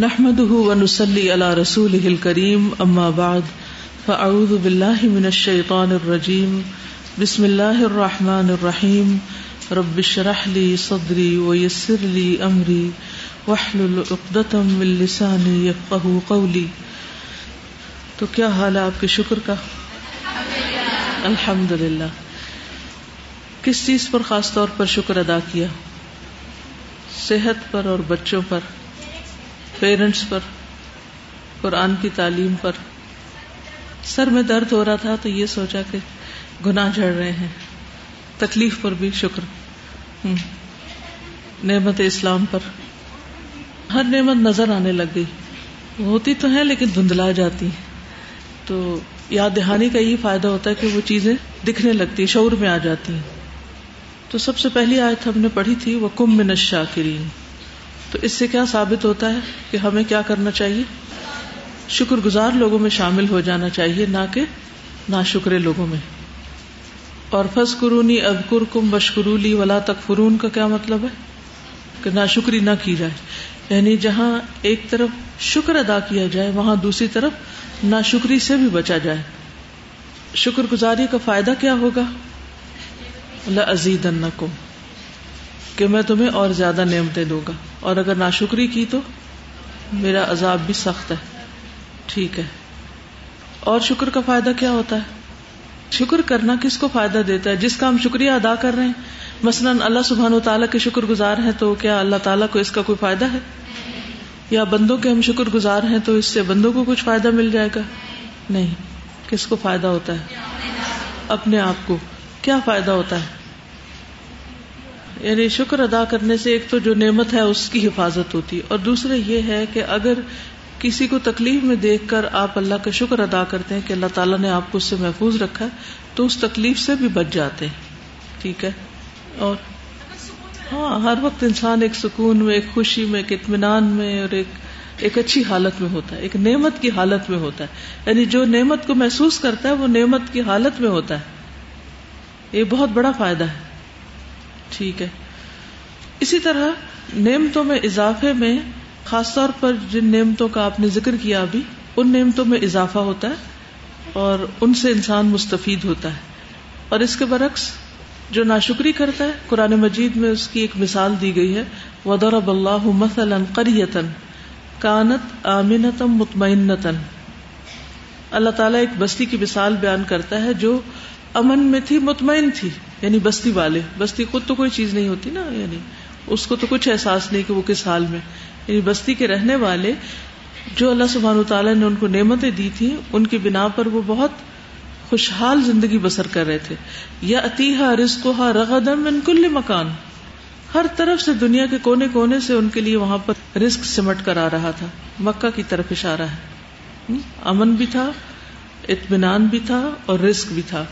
نحمده ونسلي على رسوله الكريم، أما بعد، فأعوذ بالله من الشيطان الرجيم. بسم الله الرحمن الرحيم. رب اشرح لي صدري ويسر لي أمري، واحلل عقدة من لساني يفقه قولي. تو کیا حال ہے آپ کے شکر کا؟ الحمد للہ کس چیز پر خاص طور پر شکر ادا کیا؟ صحت پر اور بچوں پر؟ پیرنٹس پر، قرآن کی تعلیم پر۔ سر میں درد ہو رہا تھا تو یہ سوچا کہ گناہ جھڑ رہے ہیں۔ تکلیف پر بھی شکر۔ نعمت اسلام پر۔ ہر نعمت نظر آنے لگ گئی۔ ہوتی تو ہے لیکن دھندلا جاتی۔ ہیں تو یاد دہانی کا یہی فائدہ ہوتا ہے کہ وہ چیزیں دکھنے لگتی، شعور میں آ جاتی۔ ہیں تو سب سے پہلی آیت ہم نے پڑھی تھی وہ کم من الشاکرین تو اس سے کیا ثابت ہوتا ہے کہ ہمیں کیا کرنا چاہیے؟ شکر گزار لوگوں میں شامل ہو جانا چاہیے، نہ کہ نہ شکرے لوگوں میں۔ اور فس قرونی ابکر کم بشکرولی ولا تک فرون کا کیا مطلب ہے؟ کہ نہ شکری نہ کی جائے۔ یعنی جہاں ایک طرف شکر ادا کیا جائے، وہاں دوسری طرف نہ شکری سے بھی بچا جائے۔ شکر گزاری کا فائدہ کیا ہوگا؟ اللہ عزیز کہ میں تمہیں اور زیادہ نعمتیں دوں گا۔ اور اگر ناشکری کی تو میرا عذاب بھی سخت ہے۔ ٹھیک ہے۔ اور شکر کا فائدہ کیا ہوتا ہے؟ شکر کرنا کس کو فائدہ دیتا ہے؟ جس کا ہم شکریہ ادا کر رہے ہیں۔ مثلاً اللہ سبحان و تعالیٰ کے شکر گزار ہیں تو کیا اللہ تعالیٰ کو اس کا کوئی فائدہ ہے؟ یا بندوں کے ہم شکر گزار ہیں تو اس سے بندوں کو کچھ فائدہ مل جائے گا؟ نہیں۔ کس کو فائدہ ہوتا ہے؟ اپنے آپ کو۔ کیا فائدہ ہوتا ہے؟ یعنی شکر ادا کرنے سے ایک تو جو نعمت ہے اس کی حفاظت ہوتی ہے اور دوسرے یہ ہے کہ اگر کسی کو تکلیف میں دیکھ کر آپ اللہ کا شکر ادا کرتے ہیں کہ اللہ تعالیٰ نے آپ کو اس سے محفوظ رکھا ہے، تو اس تکلیف سے بھی بچ جاتے ہیں۔ ٹھیک ہے؟ اور ہاں ہر وقت انسان ایک سکون میں، ایک خوشی میں، ایک اطمینان میں اور ایک ایک اچھی حالت میں ہوتا ہے، ایک نعمت کی حالت میں ہوتا ہے۔ یعنی جو نعمت کو محسوس کرتا ہے، وہ نعمت کی حالت میں ہوتا ہے۔ یہ بہت بڑا فائدہ ہے۔ ٹھیک ہے۔ اسی طرح نعمتوں میں اضافے میں خاص طور پر جن نعمتوں کا آپ نے ذکر کیا ابھی، ان نعمتوں میں اضافہ ہوتا ہے اور ان سے انسان مستفید ہوتا ہے۔ اور اس کے برعکس جو ناشکری کرتا ہے، قرآن مجید میں اس کی ایک مثال دی گئی ہے۔ ودرب اللہ مثلاً قریتن کانت آمنتم مطمئنتن اللہ تعالیٰ ایک بستی کی مثال بیان کرتا ہے جو امن میں تھی، مطمئن تھی۔ یعنی بستی والے، بستی خود تو کوئی چیز نہیں ہوتی نا یعنی اس کو تو کچھ احساس نہیں کہ وہ کس حال میں۔ یعنی بستی کے رہنے والے جو اللہ سبحان تعالیٰ نے ان کو نعمتیں دی تھی ان کی بنا پر وہ بہت خوشحال زندگی بسر کر رہے تھے۔ یا اتیحا رسکوہا رغدم ان کل مکان۔ ہر طرف سے دنیا کے کونے کونے سے ان کے لیے وہاں پر رسک سمٹ کر آ رہا تھا۔ مکہ کی طرف اشارہ ہے۔ امن بھی تھا، اطمینان بھی تھا اور رسک بھی تھا۔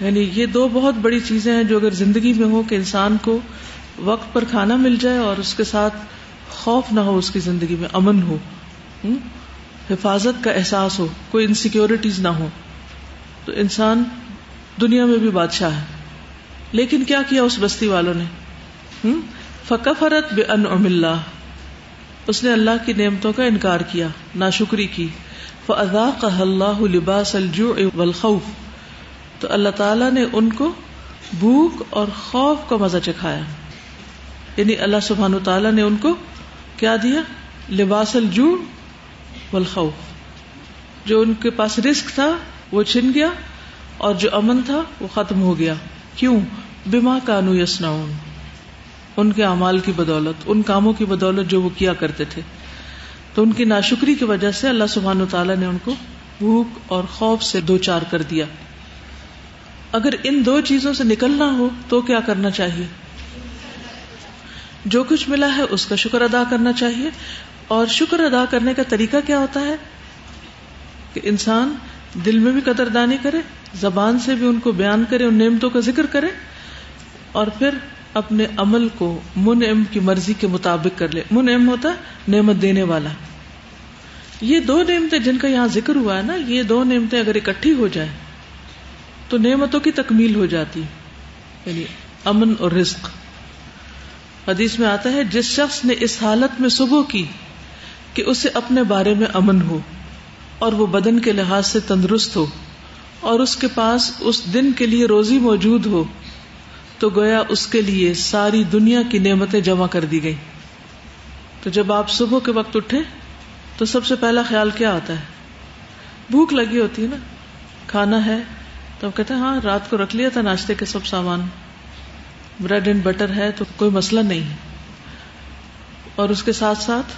یعنی یہ دو بہت بڑی چیزیں ہیں جو اگر زندگی میں ہو کہ انسان کو وقت پر کھانا مل جائے اور اس کے ساتھ خوف نہ ہو اس کی زندگی میں، امن ہو حفاظت کا احساس ہو، کوئی انسیکیورٹیز نہ ہو۔ تو انسان دنیا میں بھی بادشاہ ہے۔ لیکن کیا کیا اس بستی والوں نے؟ فکفرت بے ان اللہ اس نے اللہ کی نعمتوں کا انکار کیا، ناشکری کی۔ فضا کا اللہ لباس الجوع والخوف۔ تو اللہ تعالیٰ نے ان کو بھوک اور خوف کا مزہ چکھایا۔ یعنی اللہ سبحان تعالیٰ نے ان کو کیا دیا؟ لباس الجو والخوف۔ جو ان کے پاس رسک تھا، وہ چھن گیا اور جو امن تھا، وہ ختم ہو گیا۔ کیوں؟ بیما کانو یسنا ان کے اعمال کی بدولت، ان کاموں کی بدولت جو وہ کیا کرتے تھے۔ تو ان کی ناشکری کی وجہ سے اللہ سبحان تعالیٰ نے ان کو بھوک اور خوف سے دو چار کر دیا۔ اگر ان دو چیزوں سے نکلنا ہو تو کیا کرنا چاہیے؟ جو کچھ ملا ہے اس کا شکر ادا کرنا چاہیے۔ اور شکر ادا کرنے کا طریقہ کیا ہوتا ہے؟ کہ انسان دل میں بھی قدر دانی کرے، زبان سے بھی ان کو بیان کرے، ان نعمتوں کا ذکر کرے، اور پھر اپنے عمل کو من ام کی مرضی کے مطابق کر لے۔ من ام ہوتا ہے نعمت دینے والا۔ یہ دو نعمتیں جن کا یہاں ذکر ہوا ہے نا، یہ دو نعمتیں اگر اکٹھی ہو جائیں تو نعمتوں کی تکمیل ہو جاتی یعنی امن اور رزق۔ حدیث میں آتا ہے، جس شخص نے اس حالت میں صبح کی کہ اسے اپنے بارے میں امن ہو اور وہ بدن کے لحاظ سے تندرست ہو اور اس کے پاس اس دن کے لیے روزی موجود ہو، تو گویا اس کے لیے ساری دنیا کی نعمتیں جمع کر دی گئی تو جب آپ صبح کے وقت اٹھے تو سب سے پہلا خیال کیا آتا ہے؟ بھوک لگی ہوتی ہے نا، کھانا ہے تو ہم کہتے ہیں ہاں رات کو رکھ لیا تھا ناشتے کے سب سامان۔ بریڈ اینڈ بٹر ہے تو کوئی مسئلہ نہیں۔ ہے اور اس کے ساتھ ساتھ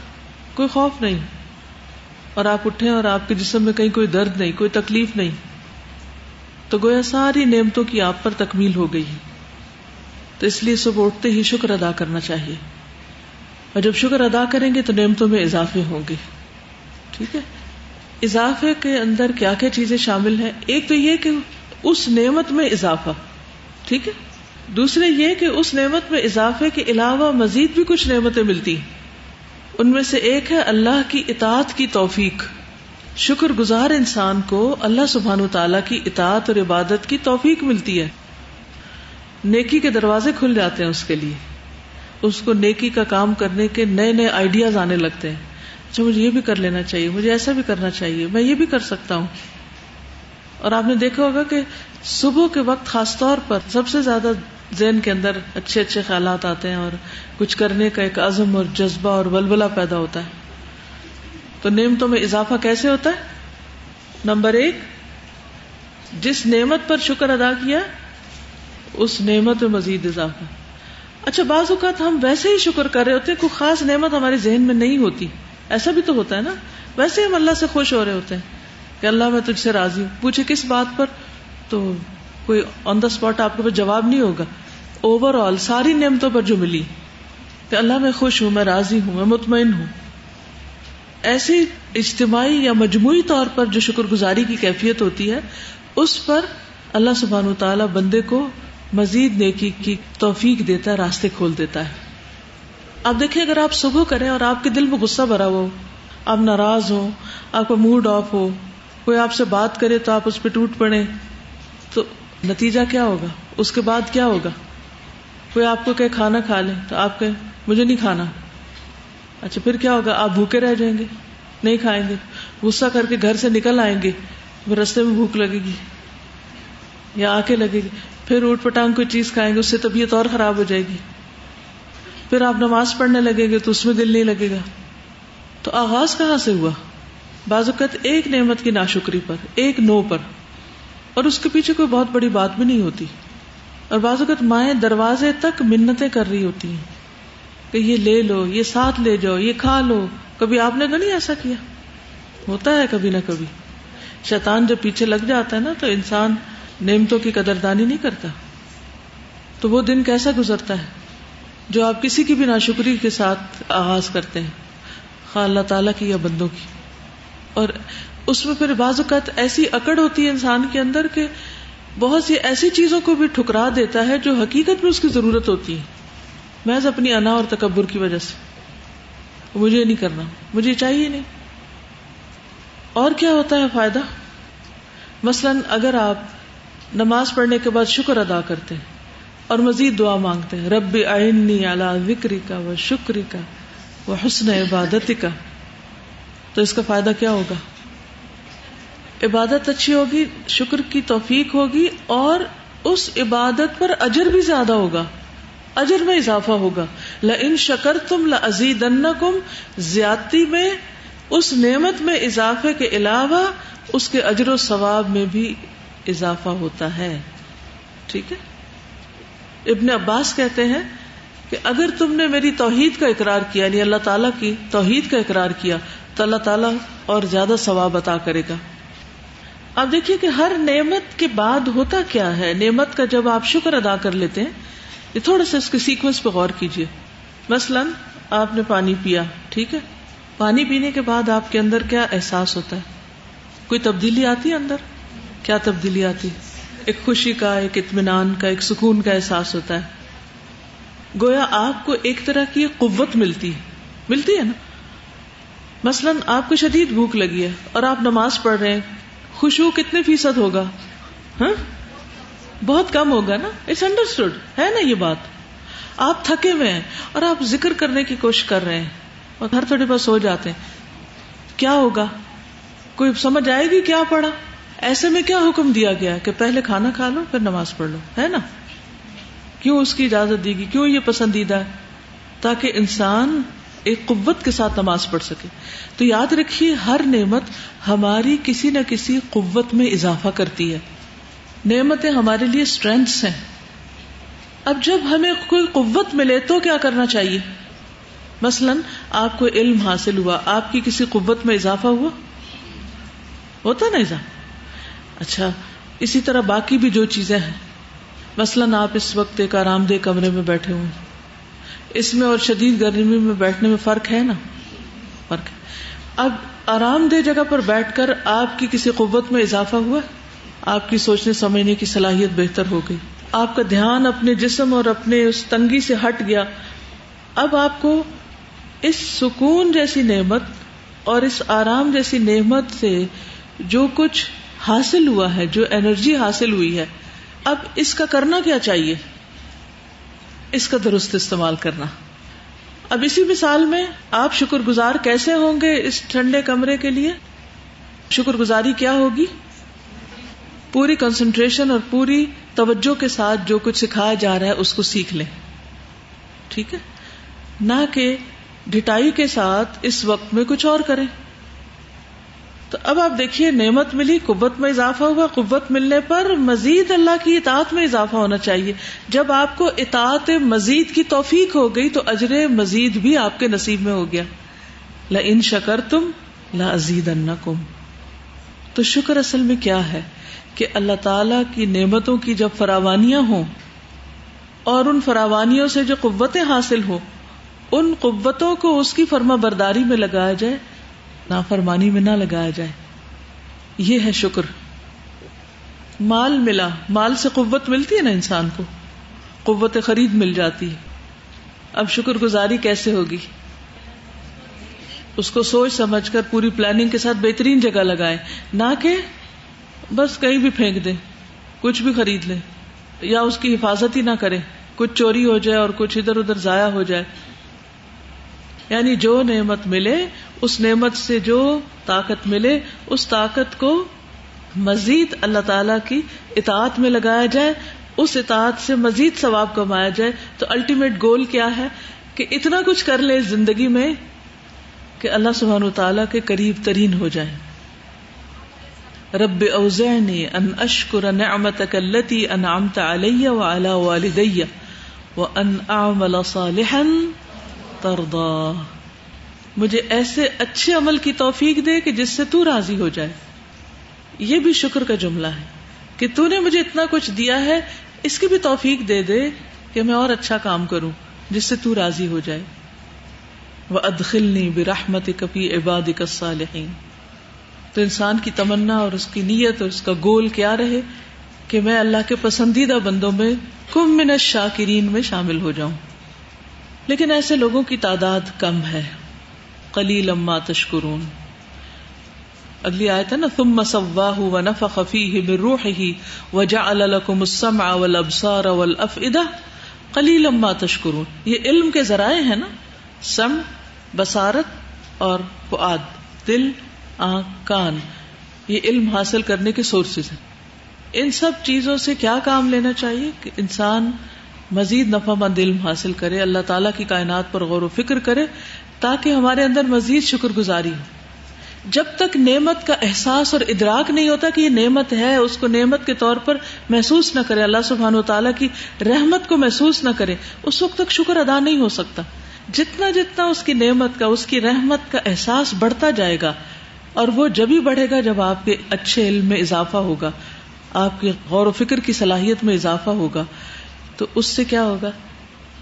کوئی خوف نہیں۔ اور آپ اٹھے اور آپ کے جسم میں کہیں کوئی درد نہیں، کوئی تکلیف نہیں۔ تو گویا ساری نعمتوں کی آپ پر تکمیل ہو گئی۔ تو اس لیے صبح اٹھتے ہی شکر ادا کرنا چاہیے۔ اور جب شکر ادا کریں گے تو نعمتوں میں اضافے ہوں گے۔ ٹھیک ہے؟ اضافے کے اندر کیا کیا چیزیں شامل ہیں؟ ایک تو یہ کہ اس نعمت میں اضافہ۔ ٹھیک ہے؟ دوسرے یہ کہ اس نعمت میں اضافے کے علاوہ مزید بھی کچھ نعمتیں ملتی ان میں سے ایک ہے اللہ کی اطاعت کی توفیق۔ شکر گزار انسان کو اللہ سبحان و تعالی کی اطاعت اور عبادت کی توفیق ملتی ہے۔ نیکی کے دروازے کھل جاتے ہیں اس کے لیے۔ اس کو نیکی کا کام کرنے کے نئے نئے آئیڈیاز آنے لگتے ہیں۔ اچھا مجھے یہ بھی کر لینا چاہیے، مجھے ایسا بھی کرنا چاہیے، میں یہ بھی کر سکتا ہوں۔ اور آپ نے دیکھا ہوگا کہ صبح کے وقت خاص طور پر سب سے زیادہ ذہن کے اندر اچھے اچھے خیالات آتے ہیں اور کچھ کرنے کا ایک عزم اور جذبہ اور ولولہ پیدا ہوتا ہے۔ تو نعمتوں میں اضافہ کیسے ہوتا ہے؟ نمبر ایک، جس نعمت پر شکر ادا کیا، اس نعمت میں مزید اضافہ۔ اچھا بعض اوقات ہم ویسے ہی شکر کر رہے ہوتے ہیں، کوئی خاص نعمت ہمارے ذہن میں نہیں ہوتی۔ ایسا بھی تو ہوتا ہے نا؟ ویسے ہم اللہ سے خوش ہو رہے ہوتے ہیں۔ کہ اللہ میں تجھ سے راضی ہوں۔ پوچھے کس بات پر؟ تو کوئی آن دا اسپاٹ آپ کے پاس جواب نہیں ہوگا۔ اوور آل ساری نعمتوں پر جو ملی، کہ اللہ میں خوش ہوں، میں راضی ہوں، میں مطمئن ہوں۔ ایسی اجتماعی یا مجموعی طور پر جو شکر گزاری کی کیفیت ہوتی ہے، اس پر اللہ سبحان و تعالی بندے کو مزید نیکی کی توفیق دیتا ہے، راستے کھول دیتا ہے۔ آپ دیکھیں، اگر آپ صبح کریں اور آپ کے دل میں غصہ بھرا ہو، آپ ناراض ہو آپ کا موڈ آف ہو کوئی آپ سے بات کرے تو آپ اس پہ ٹوٹ پڑے۔ تو نتیجہ کیا ہوگا؟ اس کے بعد کیا ہوگا؟ کوئی آپ کو کہ کھانا کھا لیں، تو آپ کہ مجھے نہیں کھانا۔ اچھا پھر کیا ہوگا؟ آپ بھوکے رہ جائیں گے، نہیں کھائیں گے۔ غصہ کر کے گھر سے نکل آئیں گے رستے میں بھوک لگے گی یا آ کے لگے گی۔ پھر اوٹ پٹانگ کوئی چیز کھائیں گے، اس سے طبیعت اور خراب ہو جائے گی۔ پھر آپ نماز پڑھنے لگیں گے تو اس میں دل نہیں لگے گا۔ تو آغاز کہاں سے ہوا؟ اوقات ایک نعمت کی ناشکری پر، ایک نو پر، اور اس کے پیچھے کوئی بہت بڑی بات بھی نہیں ہوتی۔ اور بعض اوقات مائیں دروازے تک منتیں کر رہی ہوتی ہیں کہ یہ لے لو، یہ ساتھ لے جاؤ، یہ کھا لو۔ کبھی آپ نے تو نہیں ایسا کیا؟ ہوتا ہے کبھی نہ کبھی۔ شیطان جب پیچھے لگ جاتا ہے نا، تو انسان نعمتوں کی قدردانی نہیں کرتا۔ تو وہ دن کیسا گزرتا ہے؟ جو آپ کسی کی بھی ناشکری کے ساتھ آغاز کرتے ہیں۔ خواہ اللہ تعالیٰ کی یا بندوں کی۔ اور اس میں پھر بعض اوقات ایسی اکڑ ہوتی ہے انسان کے اندر کہ بہت سی ایسی چیزوں کو بھی ٹھکرا دیتا ہے جو حقیقت میں اس کی ضرورت ہوتی ہے۔ محض اپنی انا اور تکبر کی وجہ سے۔ مجھے نہیں کرنا۔ مجھے چاہیے نہیں۔ اور کیا ہوتا ہے فائدہ؟ مثلاً اگر آپ نماز پڑھنے کے بعد شکر ادا کرتے ہیں اور مزید دعا مانگتے ہیں، رب آئنی اعلی وکری کا و شکری کا وہ حسن عبادت کا تو اس کا فائدہ کیا ہوگا؟ عبادت اچھی ہوگی، شکر کی توفیق ہوگی اور اس عبادت پر اجر بھی زیادہ ہوگا، اجر میں اضافہ ہوگا۔ ل ان شکر تم لزید کم زیادتی میں، اس نعمت میں اضافے کے علاوہ اس کے اجر و ثواب میں بھی اضافہ ہوتا ہے۔ ٹھیک ہے؟ ابن عباس کہتے ہیں کہ اگر تم نے میری توحید کا اقرار کیا یعنی اللہ تعالیٰ کی توحید کا اقرار کیا تو اللہ تعالیٰ اور زیادہ ثواب عطا کرے گا۔ اب دیکھیے کہ ہر نعمت کے بعد ہوتا کیا ہے؟ نعمت کا جب آپ شکر ادا کر لیتے ہیں، یہ تھوڑا سا اس کے سیکوینس پہ غور کیجیے۔ مثلاً آپ نے پانی پیا، ٹھیک ہے؟ پانی پینے کے بعد آپ کے اندر کیا احساس ہوتا ہے؟ کوئی تبدیلی آتی ہے اندر؟ کیا تبدیلی آتی ایک خوشی کا، ایک اطمینان کا، ایک سکون کا احساس ہوتا ہے۔ گویا آپ کو ایک طرح کی قوت ملتی ہے۔ ملتی ہے نا؟ مثلاً آپ کو شدید بھوک لگی ہے اور آپ نماز پڑھ رہے ہیں خوشبو کتنے فیصد ہوگا؟ ہاں؟ بہت کم ہوگا نا؟ اٹس انڈرسٹوڈ ہے نا یہ بات؟ آپ تھکے ہوئے ہیں اور آپ ذکر کرنے کی کوشش کر رہے ہیں اور ہر تھوڑے پاس سو جاتے ہیں۔ کیا ہوگا؟ کوئی سمجھ آئے گی کیا پڑھا؟ ایسے میں کیا حکم دیا گیا کہ پہلے کھانا کھا لو، پھر نماز پڑھ لو؟ ہے نا؟ کیوں اس کی اجازت دی گی؟ کیوں یہ پسندیدہ ہے؟ تاکہ انسان ایک قوت کے ساتھ نماز پڑھ سکے۔ تو یاد رکھیے، ہر نعمت ہماری کسی نہ کسی قوت میں اضافہ کرتی ہے۔ نعمتیں ہمارے لیے اسٹرینگس ہیں۔ اب جب ہمیں کوئی قوت ملے تو کیا کرنا چاہیے؟ مثلاً، آپ کو علم حاصل ہوا، آپ کی کسی قوت میں اضافہ ہوا؟ ہوتا نا اضافہ اچھا اسی طرح باقی بھی جو چیزیں ہیں۔ مثلاً، آپ اس وقت ایک آرام دہ کمرے میں بیٹھے ہوئے اس میں اور شدید گرمی میں بیٹھنے میں فرق ہے نا؟ فرق ہے۔ اب آرام دہ جگہ پر بیٹھ کر آپ کی کسی قوت میں اضافہ ہوا؟ آپ کی سوچنے سمجھنے کی صلاحیت بہتر ہو گئی۔ آپ کا دھیان اپنے جسم اور اپنے اس تنگی سے ہٹ گیا۔ اب آپ کو اس سکون جیسی نعمت اور اس آرام جیسی نعمت سے جو کچھ حاصل ہوا ہے، جو انرجی حاصل ہوئی ہے، اب اس کا کرنا کیا چاہیے؟ اس کا درست استعمال کرنا۔ اب اسی مثال میں آپ شکر گزار کیسے ہوں گے اس ٹھنڈے کمرے کے لیے؟ شکر گزاری کیا ہوگی؟ پوری کنسنٹریشن اور پوری توجہ کے ساتھ جو کچھ سکھایا جا رہا ہے اس کو سیکھ لیں۔ ٹھیک ہے؟ نہ کہ ڈٹائی کے ساتھ اس وقت میں کچھ اور کریں۔ تو اب آپ دیکھیے، نعمت ملی، قوت میں اضافہ ہوا، قوت ملنے پر مزید اللہ کی اطاعت میں اضافہ ہونا چاہیے۔ جب آپ کو اطاعت مزید کی توفیق ہو گئی تو اجر مزید بھی آپ کے نصیب میں ہو گیا۔ لا ان شکر تم لا ازید تو شکر اصل میں کیا ہے؟ کہ اللہ تعالی کی نعمتوں کی جب فراوانیاں ہوں اور ان فراوانیوں سے جو قوتیں حاصل ہوں، ان قوتوں کو اس کی فرما برداری میں لگایا جائے نافرمانی میں نہ لگایا جائے۔ یہ ہے شکر۔ مال ملا۔ مال سے قوت ملتی ہے نا انسان کو۔ قوت خرید مل جاتی ہے۔ اب شکر گزاری کیسے ہوگی؟ اس کو سوچ سمجھ کر پوری پلاننگ کے ساتھ بہترین جگہ لگائے۔ نہ کہ بس کہیں بھی پھینک دے۔ کچھ بھی خرید لے۔ یا اس کی حفاظت ہی نہ کرے۔ کچھ چوری ہو جائے اور کچھ ادھر ادھر ضائع ہو جائے۔ یعنی جو نعمت ملے، اس نعمت سے جو طاقت ملے، اس طاقت کو مزید اللہ تعالی کی اطاعت میں لگایا جائے، اس اطاعت سے مزید ثواب کمایا جائے۔ تو الٹیمیٹ گول کیا ہے؟ کہ اتنا کچھ کر لے زندگی میں کہ اللہ سبحان تعالیٰ کے قریب ترین ہو جائے۔ رب اوزعنی ان اشکر نعمتک اللتی انعمت علی وعلا والدی وان اعمل صالحا تردا مجھے ایسے اچھے عمل کی توفیق دے کہ جس سے تو راضی ہو جائے۔ یہ بھی شکر کا جملہ ہے کہ تو نے مجھے اتنا کچھ دیا ہے، اس کی بھی توفیق دے دے کہ میں اور اچھا کام کروں، جس سے تو راضی ہو جائے۔ وہ ادخلنی برحمت کپی عباد الصالحین تو انسان کی تمنا اور اس کی نیت اور اس کا گول کیا رہے کہ میں اللہ کے پسندیدہ بندوں میں کم من شاکرین میں شامل ہو جاؤں۔ لیکن ایسے لوگوں کی تعداد کم ہے۔ کلی لما تشکرون۔ اگلی آئے تھا نا تم مسوا و نف خفی ہی روح ہی وجا الکم السم اول ابسار اول تشکرون۔ یہ علم کے ذرائع ہیں نا، سم بسارت اور فعاد دل، آنکھ، کان۔ یہ علم حاصل کرنے کے سورسز ہیں۔ ان سب چیزوں سے کیا کام لینا چاہیے؟ کہ انسان مزید نفع مند علم حاصل کرے، اللہ تعالیٰ کی کائنات پر غور و فکر کرے، تاکہ ہمارے اندر مزید شکر گزاری ہو۔ جب تک نعمت کا احساس اور ادراک نہیں ہوتا کہ یہ نعمت ہے، اس کو نعمت کے طور پر محسوس نہ کرے، اللہ سبحان و تعالیٰ کی رحمت کو محسوس نہ کرے، اس وقت تک شکر ادا نہیں ہو سکتا۔ جتنا جتنا اس کی نعمت کا، اس کی رحمت کا احساس بڑھتا جائے گا، اور وہ جب ہی بڑھے گا، جب آپ کے اچھے علم میں اضافہ ہوگا، آپ کی غور و فکر کی صلاحیت میں اضافہ ہوگا۔ تو اس سے کیا ہوگا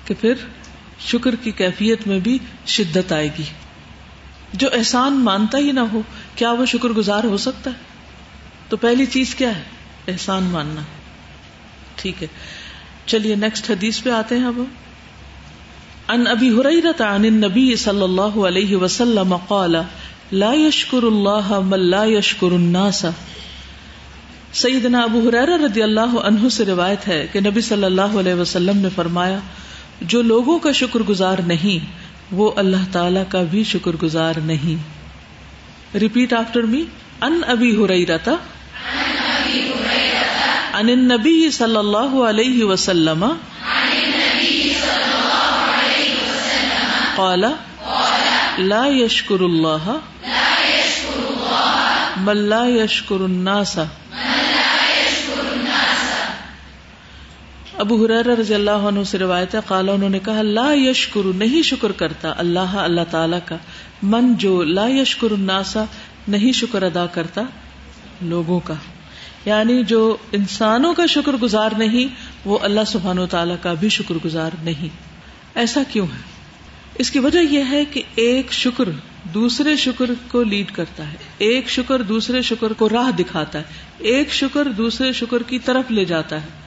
کہ پھر شکر کی کیفیت میں بھی شدت آئے گی۔ جو احسان مانتا ہی نہ ہو، کیا وہ شکر گزار ہو سکتا ہے؟ تو پہلی چیز کیا ہے؟ احسان ماننا۔ ٹھیک ہے۔ چلیے نیکسٹ حدیث پہ آتے ہیں اب۔ ان ابی حریرت عن النبی صلی اللہ علیہ وسلم قال، لا يشکر اللہ من لا يشکر الناس سیدنا ابو حرار رضی اللہ عنہ سے روایت ہے کہ نبی صلی اللہ علیہ وسلم نے فرمایا، جو لوگوں کا شکر گزار نہیں، وہ اللہ تعالی کا بھی شکر گزار نہیں۔ ریپیٹ آفٹر می ان ابی ہریرتا ان النبی صلی اللہ علیہ وسلم، قال، لا يشكر الله من لا يشكر الناس۔ ابو حریر رضی اللہ عنہ سے روایت ہے، قالا انہوں نے کہا، لا یشکر، نہیں شکر کرتا اللہ اللہ تعالی کا۔ من جو لا یشکر الناسا نہیں شکر ادا کرتا لوگوں کا۔ یعنی جو انسانوں کا شکر گزار نہیں، وہ اللہ سبحان و تعالیٰ کا بھی شکر گزار نہیں۔ ایسا کیوں ہے؟ اس کی وجہ یہ ہے کہ ایک شکر دوسرے شکر کو لیڈ کرتا ہے۔ ایک شکر دوسرے شکر کو راہ دکھاتا ہے۔ ایک شکر دوسرے شکر کی طرف لے جاتا ہے۔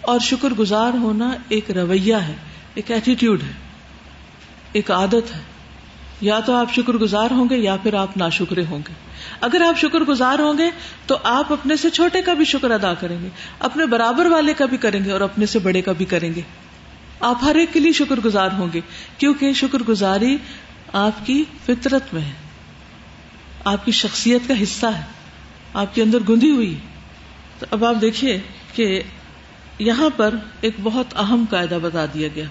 اور شکر گزار ہونا ایک رویہ ہے، ایک ایٹیٹیوڈ ہے، ایک عادت ہے۔ یا تو آپ شکر گزار ہوں گے یا پھر آپ نا شکرے ہوں گے۔ اگر آپ شکر گزار ہوں گے تو آپ اپنے سے چھوٹے کا بھی شکر ادا کریں گے، اپنے برابر والے کا بھی کریں گے اور اپنے سے بڑے کا بھی کریں گے۔ آپ ہر ایک کے لیے شکر گزار ہوں گے، کیونکہ شکر گزاری آپ کی فطرت میں ہے۔ آپ کی شخصیت کا حصہ ہے۔ آپ کے اندر گندی ہوئی تو اب آپ دیکھیے کہ یہاں پر ایک بہت اہم قاعدہ بتا دیا گیا۔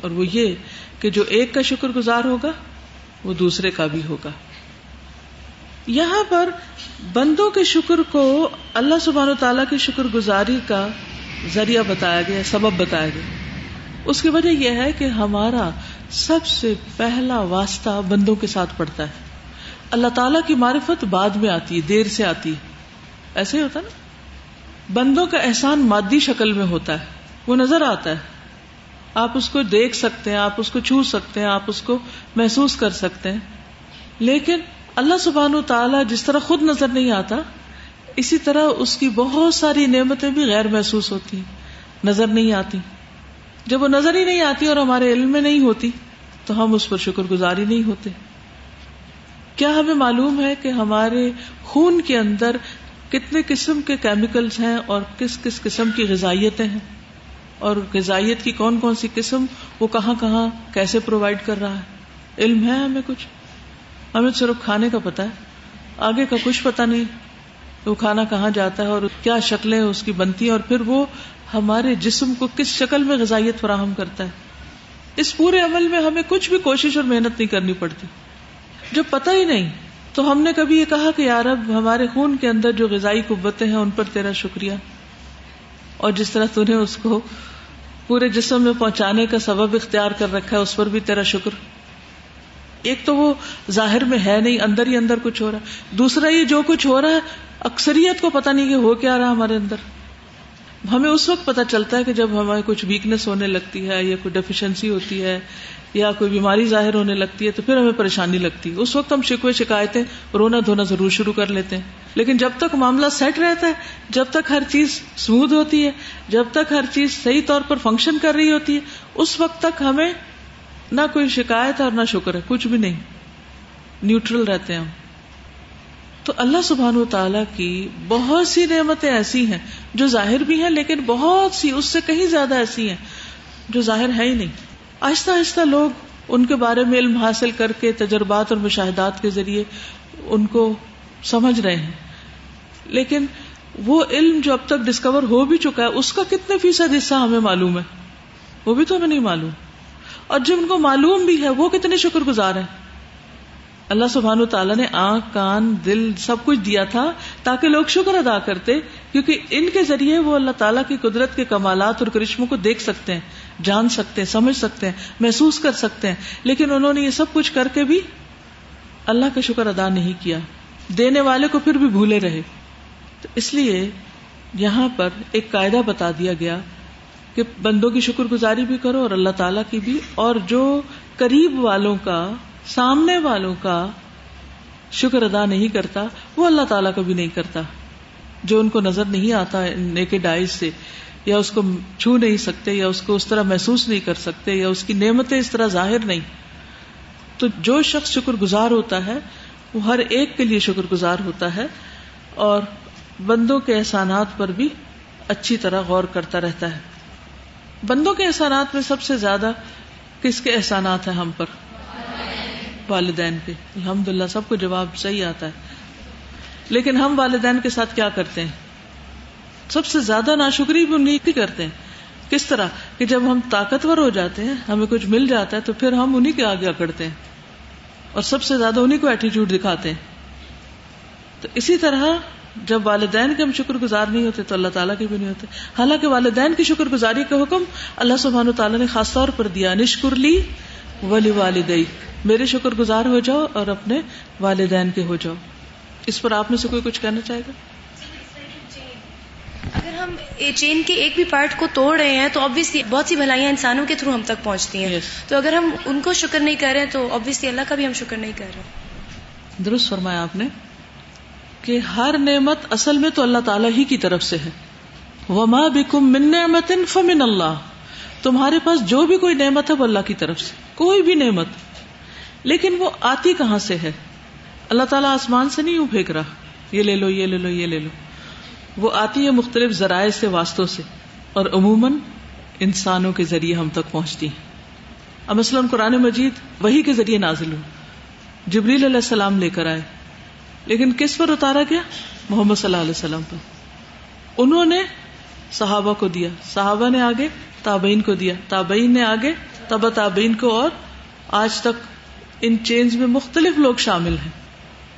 اور وہ یہ کہ جو ایک کا شکر گزار ہوگا، وہ دوسرے کا بھی ہوگا۔ یہاں پر بندوں کے شکر کو اللہ سبحان و تعالیٰ کی شکر گزاری کا ذریعہ بتایا گیا، سبب بتایا گیا۔ اس کی وجہ یہ ہے کہ ہمارا سب سے پہلا واسطہ بندوں کے ساتھ پڑتا ہے۔ اللہ تعالیٰ کی معرفت بعد میں آتی ہے، دیر سے آتی ہے۔ ایسے ہی ہوتا نا؟ بندوں کا احسان مادی شکل میں ہوتا ہے، وہ نظر آتا ہے۔ آپ اس کو دیکھ سکتے ہیں، آپ اس کو چھو سکتے ہیں، آپ اس کو محسوس کر سکتے ہیں۔ لیکن اللہ سبحان تعالیٰ جس طرح خود نظر نہیں آتا، اسی طرح اس کی بہت ساری نعمتیں بھی غیر محسوس ہوتی ہیں۔ نظر نہیں آتی۔ جب وہ نظر ہی نہیں آتی اور ہمارے علم میں نہیں ہوتی، تو ہم اس پر شکر گزاری نہیں ہوتے۔ کیا ہمیں معلوم ہے کہ ہمارے خون کے اندر کتنے قسم کے کیمیکلز ہیں اور کس کس قسم کی غذائیتیں ہیں؟ اور غذائیت کی کون کون سی قسم وہ کہاں کہاں کیسے پرووائڈ کر رہا ہے؟ علم ہے ہمیں کچھ؟ ہمیں صرف کھانے کا پتا ہے۔ آگے کا کچھ پتا نہیں۔ وہ کھانا کہاں جاتا ہے اور کیا شکلیں اس کی بنتی ہیں اور پھر وہ ہمارے جسم کو کس شکل میں غذائیت فراہم کرتا ہے۔ اس پورے عمل میں ہمیں کچھ بھی کوشش اور محنت نہیں کرنی پڑتی۔ جو پتہ ہی نہیں۔ تو ہم نے کبھی یہ کہا کہ یار اب ہمارے خون کے اندر جو غذائی قوتیں ہیں، ان پر تیرا شکریہ۔ اور جس طرح تھی اس کو پورے جسم میں پہنچانے کا سبب اختیار کر رکھا ہے، اس پر بھی تیرا شکر۔ ایک تو وہ ظاہر میں ہے نہیں، اندر ہی اندر کچھ ہو رہا۔ ہے دوسرا، یہ جو کچھ ہو رہا ہے، اکثریت کو پتا نہیں کہ ہو کیا رہا ہمارے اندر۔ ہمیں اس وقت پتا چلتا ہے کہ جب ہمیں کچھ ویکنیس ہونے لگتی ہے یا کوئی ڈیفیشنسی ہوتی ہے یا کوئی بیماری ظاہر ہونے لگتی ہے تو پھر ہمیں پریشانی لگتی ہے۔ اس وقت ہم شکوے، شکایتیں، رونا دھونا ضرور شروع کر لیتے ہیں۔ لیکن جب تک معاملہ سیٹ رہتا ہے، جب تک ہر چیز اسموتھ ہوتی ہے، جب تک ہر چیز صحیح طور پر فنکشن کر رہی ہوتی ہے، اس وقت تک ہمیں نہ کوئی شکایت اور نہ شکر ہے، کچھ بھی نہیں۔ نیوٹرل رہتے ہیں ہم۔ تو اللہ سبحان و تعالی کی بہت سی نعمتیں ایسی ہیں جو ظاہر بھی ہیں لیکن بہت سی اس سے کہیں زیادہ ایسی ہیں جو ظاہر ہے ہی نہیں۔ آہستہ آہستہ لوگ ان کے بارے میں علم حاصل کر کے تجربات اور مشاہدات کے ذریعے ان کو سمجھ رہے ہیں۔ لیکن وہ علم جو اب تک ڈسکور ہو بھی چکا ہے، اس کا کتنے فیصد حصہ ہمیں معلوم ہے؟ وہ بھی تو ہمیں نہیں معلوم۔ اور جب ان کو معلوم بھی ہے، وہ کتنے شکر گزار ہیں؟ اللہ سبحان و تعالیٰ نے آنکھ، کان، دل سب کچھ دیا تھا تاکہ لوگ شکر ادا کرتے، کیونکہ ان کے ذریعے وہ اللہ تعالیٰ کی قدرت کے کمالات اور کرشموں کو دیکھ سکتے ہیں، جان سکتے ہیں، سمجھ سکتے ہیں، محسوس کر سکتے ہیں۔ لیکن انہوں نے یہ سب کچھ کر کے بھی اللہ کا شکر ادا نہیں کیا۔ دینے والے کو پھر بھی بھولے رہے۔ تو اس لیے یہاں پر ایک قاعدہ بتا دیا گیا کہ بندوں کی شکر گزاری بھی کرو اور اللہ تعالیٰ کی بھی، اور جو قریب والوں کا سامنے والوں کا شکر ادا نہیں کرتا، وہ اللہ تعالیٰ کا بھی نہیں کرتا۔ جو ان کو نظر نہیں آتا نیکڈ آئیز سے، یا اس کو چھو نہیں سکتے، یا اس کو اس طرح محسوس نہیں کر سکتے، یا اس کی نعمتیں اس طرح ظاہر نہیں۔ تو جو شخص شکر گزار ہوتا ہے، وہ ہر ایک کے لیے شکر گزار ہوتا ہے اور بندوں کے احسانات پر بھی اچھی طرح غور کرتا رہتا ہے۔ بندوں کے احسانات میں سب سے زیادہ کس کے احسانات ہیں ہم پر؟ والدین پہ۔ الحمد للہ سب کو جواب صحیح آتا ہے۔ لیکن ہم والدین کے ساتھ کیا کرتے ہیں؟ سب سے زیادہ ناشکری بھی انہیں کی کرتے ہیں۔ کس طرح؟ کہ جب ہم طاقتور ہو جاتے ہیں، ہمیں کچھ مل جاتا ہے، تو پھر ہم انہیں کے آگے اکڑتے ہیں۔ اور سب سے زیادہ انہیں کو ایٹیچیوڈ دکھاتے ہیں۔ تو اسی طرح جب والدین کے ہم شکر گزار نہیں ہوتے، تو اللہ تعالیٰ کے بھی نہیں ہوتے۔ حالانکہ والدین کی شکر گزاری کا حکم اللہ سبحان و تعالیٰ نے خاص طور پر دیا، نشکر لی ولی والدئی میرے شکر گزار ہو جاؤ اور اپنے والدین کے ہو جاؤ۔ اس پر آپ میں سے کوئی کچھ کہنا چاہے گا؟ اگر ہم چین کے ایک بھی پارٹ کو توڑ رہے ہیں تو آبیسلی بہت سی بھلائیاں انسانوں کے تھرو ہم تک پہنچتی ہیں۔ تو اگر ہم ان کو شکر نہیں کر رہے تو آبیسلی اللہ کا بھی ہم شکر نہیں کر رہے۔ درست فرمایا آپ نے کہ ہر نعمت اصل میں تو اللہ تعالیٰ ہی کی طرف سے ہے۔ وما بکم من نعمت فمن اللہ تمہارے پاس جو بھی کوئی نعمت ہے وہ اللہ کی طرف سے۔ کوئی بھی نعمت۔ لیکن وہ آتی کہاں سے ہے؟ اللہ تعالیٰ آسمان سے نہیں یوں پھینک رہا۔ یہ لے لو، یہ لے لو، یہ لے لو۔ وہ آتی ہے مختلف ذرائع سے، واسطوں سے۔ اور عموماً انسانوں کے ذریعے ہم تک پہنچتی ہیں۔ اب مثلاً قرآن مجید وہی کے ذریعے نازل ہو۔ جبریل علیہ السلام لے کر آئے۔ لیکن کس پر اتارا گیا؟ محمد صلی اللہ علیہ وسلم پر۔ انہوں نے صحابہ کو دیا۔ صحابہ نے آگے، تابعین کو دیا۔ تابعین نے آگے تبا تابعین کو اور آج تک ان چینز میں مختلف لوگ شامل ہیں۔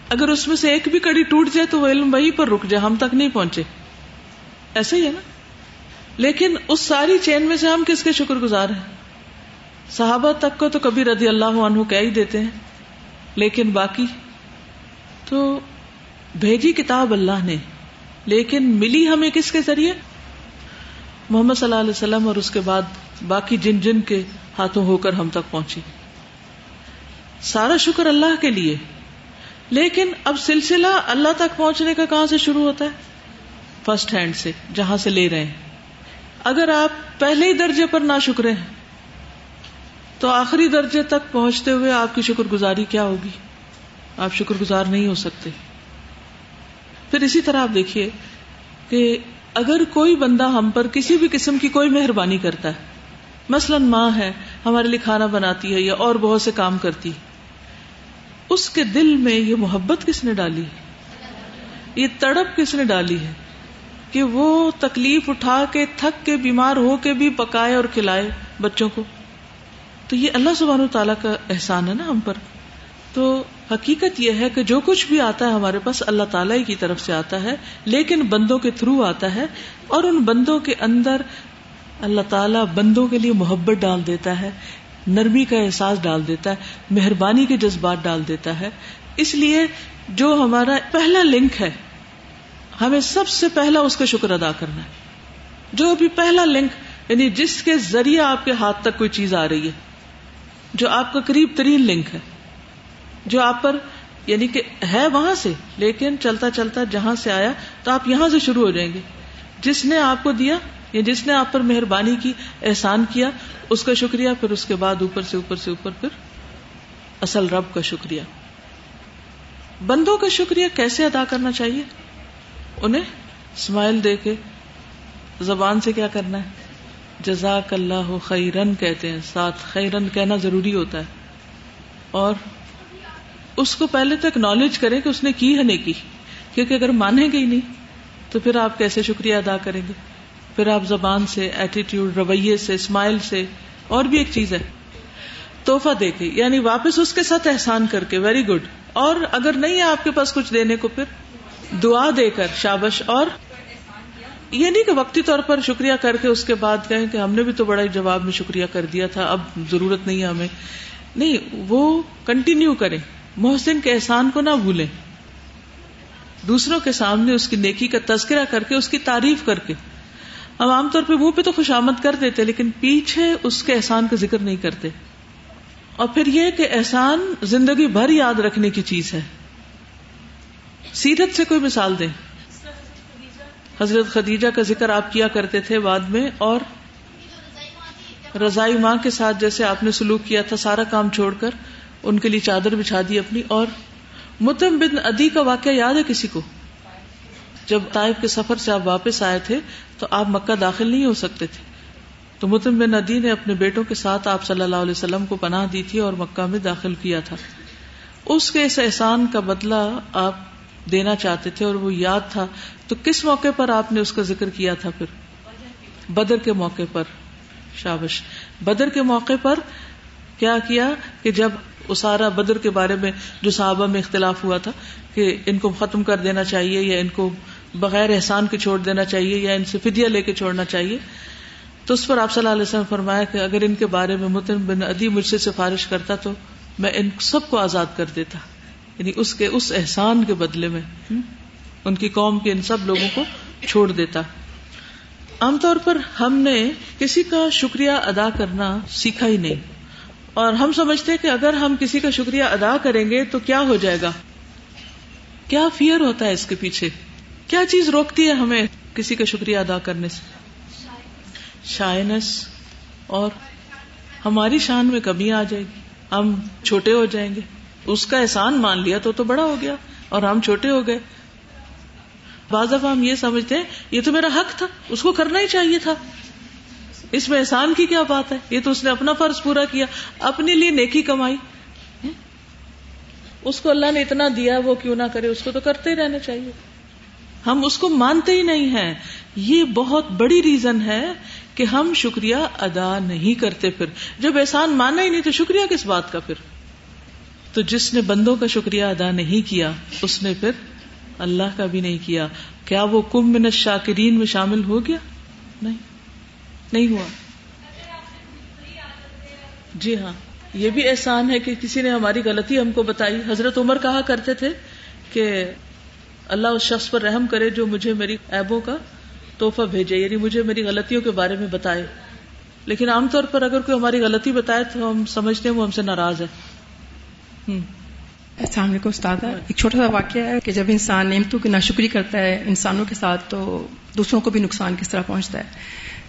اگر اس میں سے ایک بھی کڑی ٹوٹ جائے تو وہ علم وہی پر رک جائے، ہم تک نہیں پہنچے۔ ایسے ہی ہے نا؟ لیکن اس ساری چین میں سے ہم کس کے شکر گزار ہیں؟ صحابہ تک کو تو کبھی رضی اللہ عنہ کہہ ہی دیتے ہیں۔ لیکن باقی؟ تو بھیجی کتاب اللہ نے، لیکن ملی ہمیں کس کے ذریعے؟ محمد صلی اللہ علیہ وسلم اور اس کے بعد باقی جن جن کے ہاتھوں ہو کر ہم تک پہنچی۔ سارا شکر اللہ کے لیے۔ لیکن اب سلسلہ اللہ تک پہنچنے کا کہاں سے شروع ہوتا ہے؟ فرسٹ ہینڈ سے، جہاں سے لے رہے ہیں۔ اگر آپ پہلے ہی درجے پر نہ شکرے ہیں، تو آخری درجے تک پہنچتے ہوئے آپ کی شکر گزاری کیا ہوگی؟ آپ شکر گزار نہیں ہو سکتے۔ پھر اسی طرح آپ دیکھیے کہ اگر کوئی بندہ ہم پر کسی بھی قسم کی کوئی مہربانی کرتا ہے، مثلاً ماں ہے، ہمارے لیے کھانا بناتی ہے یا اور بہت سے کام کرتی اس کے دل میں یہ محبت کس نے ڈالی یہ تڑپ کس نے ڈالی ہے کہ وہ تکلیف اٹھا کے، تھک کے، بیمار ہو کے بھی پکائے اور کھلائے بچوں کو؟ تو یہ اللہ سبحانہ تعالیٰ کا احسان ہے نا ہم پر۔ تو حقیقت یہ ہے کہ جو کچھ بھی آتا ہے ہمارے پاس اللہ تعالیٰ کی طرف سے آتا ہے، لیکن بندوں کے تھرو آتا ہے اور ان بندوں کے اندر اللہ تعالیٰ بندوں کے لیے محبت ڈال دیتا ہے۔ نرمی کا احساس ڈال دیتا ہے، مہربانی کے جذبات ڈال دیتا ہے۔ اس لیے جو ہمارا پہلا لنک ہے، ہمیں سب سے پہلا اس کا شکر ادا کرنا ہے۔ جو ابھی پہلا لنک یعنی جس کے ذریعے آپ کے ہاتھ تک کوئی چیز آ رہی ہے، جو آپ کا قریب ترین لنک ہے، جو آپ پر یعنی کہ ہے وہاں سے، لیکن چلتا چلتا جہاں سے آیا، تو آپ یہاں سے شروع ہو جائیں گے۔ جس نے آپ کو دیا یا جس نے آپ پر مہربانی کی، احسان کیا، اس کا شکریہ، پھر اس کے بعد اوپر سے اوپر سے اوپر، پھر اصل رب کا شکریہ۔ بندوں کا شکریہ کیسے ادا کرنا چاہیے؟ انہیں اسمائل دے کے زبان سے کیا کرنا ہے؟ جزاک اللہ خیرن کہتے ہیں، ساتھ خیرن کہنا ضروری ہوتا ہے۔ اور اس کو پہلے تو اکنالج کرے کہ اس نے کی ہے نہیں کی کیونکہ اگر مانے گی نہیں، تو پھر آپ کیسے شکریہ ادا کریں گے؟ پھر آپ زبان سے ایٹیٹیوڈ رویے سے اسمائل سے، اور بھی ایک چیز ہے۔ توحفہ دے کے یعنی واپس اس کے ساتھ احسان کر کے ویری گڈ اور اگر نہیں ہے آپ کے پاس کچھ دینے کو، پھر دعا دے کر، شابش۔ اور یہ نہیں کہ وقتی طور پر شکریہ کر کے اس کے بعد کہیں کہ ہم نے بھی تو بڑا جواب میں شکریہ کر دیا تھا، اب ضرورت نہیں ہے ہمیں۔ نہیں، وہ کنٹینیو کریں۔ محسن کے احسان کو نہ بھولیں۔ دوسروں کے سامنے اس کی نیکی کا تذکرہ کر کے، اس کی تعریف کر کے۔ ہم عام طور پہ منہ پہ تو خوش آمد کر دیتے لیکن پیچھے اس کے احسان کا ذکر نہیں کرتے۔ اور پھر یہ کہ احسان زندگی بھر یاد رکھنے کی چیز ہے۔ سیرت سے کوئی مثال دیں۔ حضرت خدیجہ کا ذکر آپ کیا کرتے تھے بعد میں، اور رضائی ماں کے ساتھ جیسے آپ نے سلوک کیا تھا، سارا کام چھوڑ کر ان کے لیے چادر بچھا دی اپنی، اور متم بن ادی کا واقعہ یاد ہے کسی کو؟ جب طائف کے سفر سے آپ واپس آئے تھے تو آپ مکہ داخل نہیں ہو سکتے تھے۔ تو متم بن ادی نے اپنے بیٹوں کے ساتھ آپ صلی اللہ علیہ وسلم کو پناہ دی تھی اور مکہ میں داخل کیا تھا۔ اس کے اس احسان کا بدلہ آپ دینا چاہتے تھے اور وہ یاد تھا۔ تو کس موقع پر آپ نے اس کا ذکر کیا تھا پھر؟ بدر کے موقع پر۔ شابش۔ بدر کے موقع پر کیا کیا کہ جب اسارا بدر کے بارے میں جو صحابہ میں اختلاف ہوا تھا کہ ان کو ختم کر دینا چاہیے یا ان کو بغیر احسان کے چھوڑ دینا چاہیے یا ان سے فدیہ لے کے چھوڑنا چاہیے۔ تو اس پر آپ صلی اللہ علیہ وسلم فرمایا کہ اگر ان کے بارے میں متن بن ادی مجھ سے سفارش کرتا تو میں ان سب کو آزاد کر دیتا۔ یعنی اس کے اس احسان کے بدلے میں ان کی قوم کے ان سب لوگوں کو چھوڑ دیتا۔ عام طور پر ہم نے کسی کا شکریہ ادا کرنا سیکھا ہی نہیں۔ اور ہم سمجھتے کہ اگر ہم کسی کا شکریہ ادا کریں گے تو کیا ہو جائے گا؟ کیا فیئر ہوتا ہے اس کے پیچھے؟ کیا چیز روکتی ہے ہمیں کسی کا شکریہ ادا کرنے سے؟ شائنس اور ہماری شان میں کمی آ جائے گی۔ ہم چھوٹے ہو جائیں گے۔ اس کا احسان مان لیا تو تو بڑا ہو گیا اور ہم چھوٹے ہو گئے۔ بعض دفعہ ہم یہ سمجھتے ہیں، یہ تو میرا حق تھا، اس کو کرنا ہی چاہیے تھا۔ اس میں احسان کی کیا بات ہے؟ یہ تو اس نے اپنا فرض پورا کیا، اپنے لیے نیکی کمائی۔ اس کو اللہ نے اتنا دیا، وہ کیوں نہ کرے؟ اس کو تو کرتے ہی رہنا چاہیے۔ ہم اس کو مانتے ہی نہیں ہیں۔ یہ بہت بڑی ریزن ہے کہ ہم شکریہ ادا نہیں کرتے پھر۔ جب احسان مانا ہی نہیں تو شکریہ کس بات کا پھر؟ تو جس نے بندوں کا شکریہ ادا نہیں کیا، اس نے پھر اللہ کا بھی نہیں کیا۔ کیا وہ کم من شاکرین میں شامل ہو گیا؟ نہیں۔ نہیں ہوا۔ جی ہاں۔ یہ بھی احسان ہے کہ کسی نے ہماری غلطی ہم کو بتائی۔ حضرت عمر کہا کرتے تھے کہ اللہ اس شخص پر رحم کرے جو مجھے میری ایبوں کا توحفہ بھیجے یعنی مجھے میری غلطیوں کے بارے میں بتائے۔ لیکن عام طور پر اگر کوئی ہماری غلطی بتائے تو ہم سمجھتے ہیں وہ ہم سے ناراض ہے۔ السلام علیکم استاد ایک چھوٹا سا واقعہ ہے کہ جب انسان نعمتوں کی ناشکری کرتا ہے، انسانوں کے ساتھ تو دوسروں کو بھی نقصان کس طرح پہنچتا ہے۔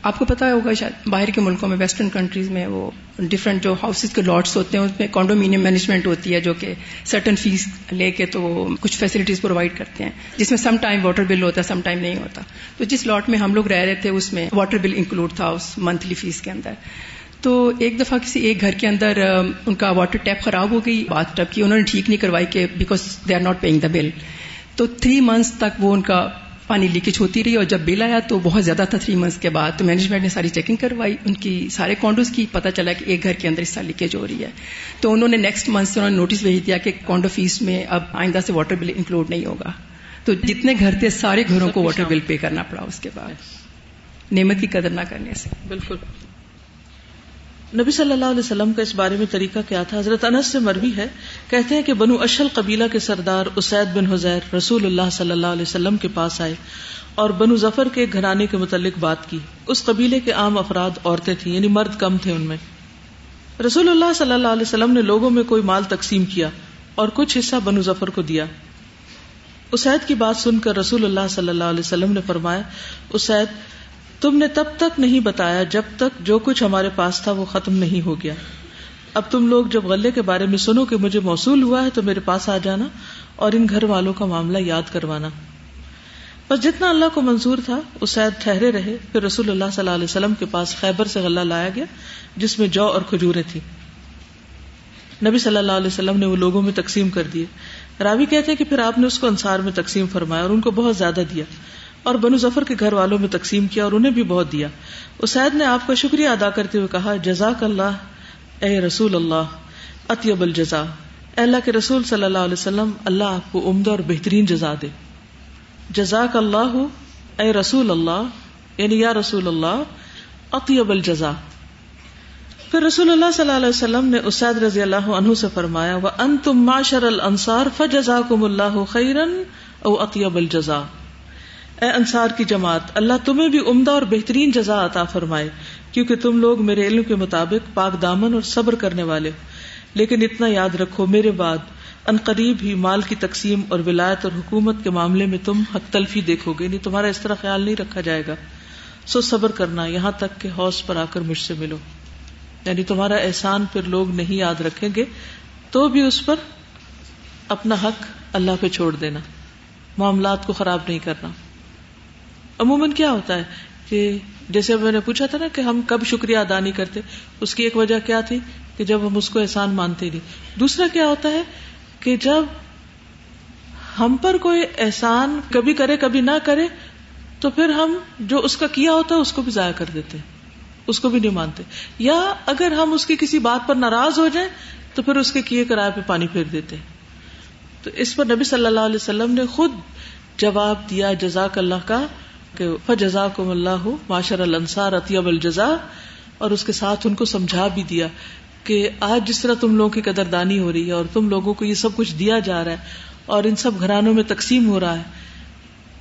آپ کو پتا ہوگا شاید باہر کے ملکوں میں ویسٹرن کنٹریز میں وہ ڈفرینٹ جو ہاؤسز کے لاٹس ہوتے ہیں، اس میں کانڈومینیم مینجمنٹ ہوتی ہے جو کہ سرٹن فیس لے کے تو وہ کچھ فیسلٹیز پرووائڈ کرتے ہیں، جس میں سم ٹائم واٹر بل ہوتا ہے سم ٹائم نہیں ہوتا. تو جس لاٹ میں ہم لوگ رہ رہے تھے، اس میں واٹر بل انکلوڈ تھا اس منتھلی فیس کے اندر. تو ایک دفعہ کسی ایک گھر کے اندر ان کا واٹر ٹیپ خراب ہو گئی، بات ٹپ کی، انہوں نے ٹھیک نہیں کروائی کہ because they are not paying the bill تو تھری منتھس تک وہ ان کا پانی لیکیج ہوتی رہی اور جب بل آیا تو بہت زیادہ تھا تھری منتھس کے بعد. تو مینجمنٹ نے ساری چیکنگ کروائی. ان کی سارے کانڈوز کی پتا چلا کہ ایک گھر کے اندر اس طرح لیکیج ہو رہی ہے. تو انہوں نے نیکسٹ منتھ سے انہوں نے نوٹس بھیج دیا کہ کانڈو فیس میں اب آئندہ سے واٹر بل انکلوڈ نہیں ہوگا. تو جتنے گھر تھے سارے گھروں کو واٹر بل پے کرنا پڑا اس کے بعد. نعمت کی قدر نہ کرنے سے. بالکل. نبی صلی اللہ علیہ وسلم کا اس بارے میں طریقہ کیا تھا؟ حضرت انس سے مروی ہے، کہتے ہیں کہ بنو اشل قبیلہ کے سردار اسید بن حزیر رسول اللہ صلی اللہ علیہ وسلم کے پاس آئے اور بنو ظفر کے گھرانے کے متعلق بات کی۔ اس قبیلے کے عام افراد عورتیں تھیں یعنی مرد کم تھے ان میں۔ رسول اللہ صلی اللہ علیہ وسلم نے لوگوں میں کوئی مال تقسیم کیا اور کچھ حصہ بنو ظفر کو دیا۔ اسید کی بات سن کر رسول اللہ صلی اللہ علیہ وسلم نے فرمایا، اسید تم نے تب تک نہیں بتایا جب تک جو کچھ ہمارے پاس تھا وہ ختم نہیں ہو گیا۔ اب تم لوگ جب غلے کے بارے میں سنو کہ مجھے موصول ہوا ہے تو میرے پاس آ جانا اور ان گھر والوں کا معاملہ یاد کروانا۔ بس جتنا اللہ کو منظور تھا اسید ٹھہرے رہے، پھر رسول اللہ صلی اللہ علیہ وسلم کے پاس خیبر سے غلہ لایا گیا، جس میں جو اور کھجورے تھی نبی صلی اللہ علیہ وسلم نے وہ لوگوں میں تقسیم کر دیے۔ راوی کہتے کہ پھر آپ نے اس کو انصار میں تقسیم فرمایا اور ان کو بہت زیادہ دیا۔ اور بنو ظفر کے گھر والوں میں تقسیم کیا اور انہیں بھی بہت دیا۔ اسید نے آپ کا شکریہ ادا کرتے ہوئے کہا، جزاک اللہ، اے رسول اللہ، اطیب الجزا اے اللہ کے رسول صلی اللہ علیہ وسلم، اللہ آپ کو عمدہ اور بہترین جزا دے۔ جزاک اللہ، اے رسول اللہ یعنی یا رسول اللہ، اطیب الجزا پھر رسول اللہ صلی اللہ علیہ وسلم نے اسید رضی اللہ عنہ سے فرمایا وہ ان تم معاشر الانصار فجزاکم اللہ خیرن او اطیب الجزا اے انصار کی جماعت، اللہ تمہیں بھی عمدہ اور بہترین جزا عطا فرمائے، کیونکہ تم لوگ میرے علم کے مطابق پاک دامن اور صبر کرنے والے ہو۔ لیکن اتنا یاد رکھو، میرے بعد ان قریب ہی مال کی تقسیم اور ولایت اور حکومت کے معاملے میں تم حق تلفی دیکھو گے نہیں تمہارا اس طرح خیال نہیں رکھا جائے گا۔ سو صبر کرنا، یہاں تک کہ حوص پر آ کر مجھ سے ملو۔ یعنی تمہارا احسان پھر لوگ نہیں یاد رکھیں گے، تو بھی اس پر اپنا حق اللہ پہ چھوڑ دینا۔ معاملات کو خراب نہیں کرنا۔ عموماً کیا ہوتا ہے کہ جیسے میں نے پوچھا تھا نا کہ ہم کب شکریہ ادا نہیں کرتے، اس کی ایک وجہ کیا تھی کہ جب ہم اس کو احسان مانتے نہیں۔ دوسرا کیا ہوتا ہے کہ جب ہم پر کوئی احسان کبھی کرے کبھی نہ کرے، تو پھر ہم جو اس کا کیا ہوتا ہے اس کو بھی ضائع کر دیتے، اس کو بھی نہیں مانتے۔ یا اگر ہم اس کی کسی بات پر ناراض ہو جائیں، تو پھر اس کے کیے کرائے پہ پانی پھیر دیتے۔ تو اس پر نبی صلی اللہ علیہ وسلم نے خود جواب دیا جزاک اللہ کا کہ جزا کو اللہ معاشر الانصار اطیب الجزا اور اس کے ساتھ ان کو سمجھا بھی دیا کہ آج جس طرح تم لوگوں کی قدردانی ہو رہی ہے اور تم لوگوں کو یہ سب کچھ دیا جا رہا ہے اور ان سب گھرانوں میں تقسیم ہو رہا ہے،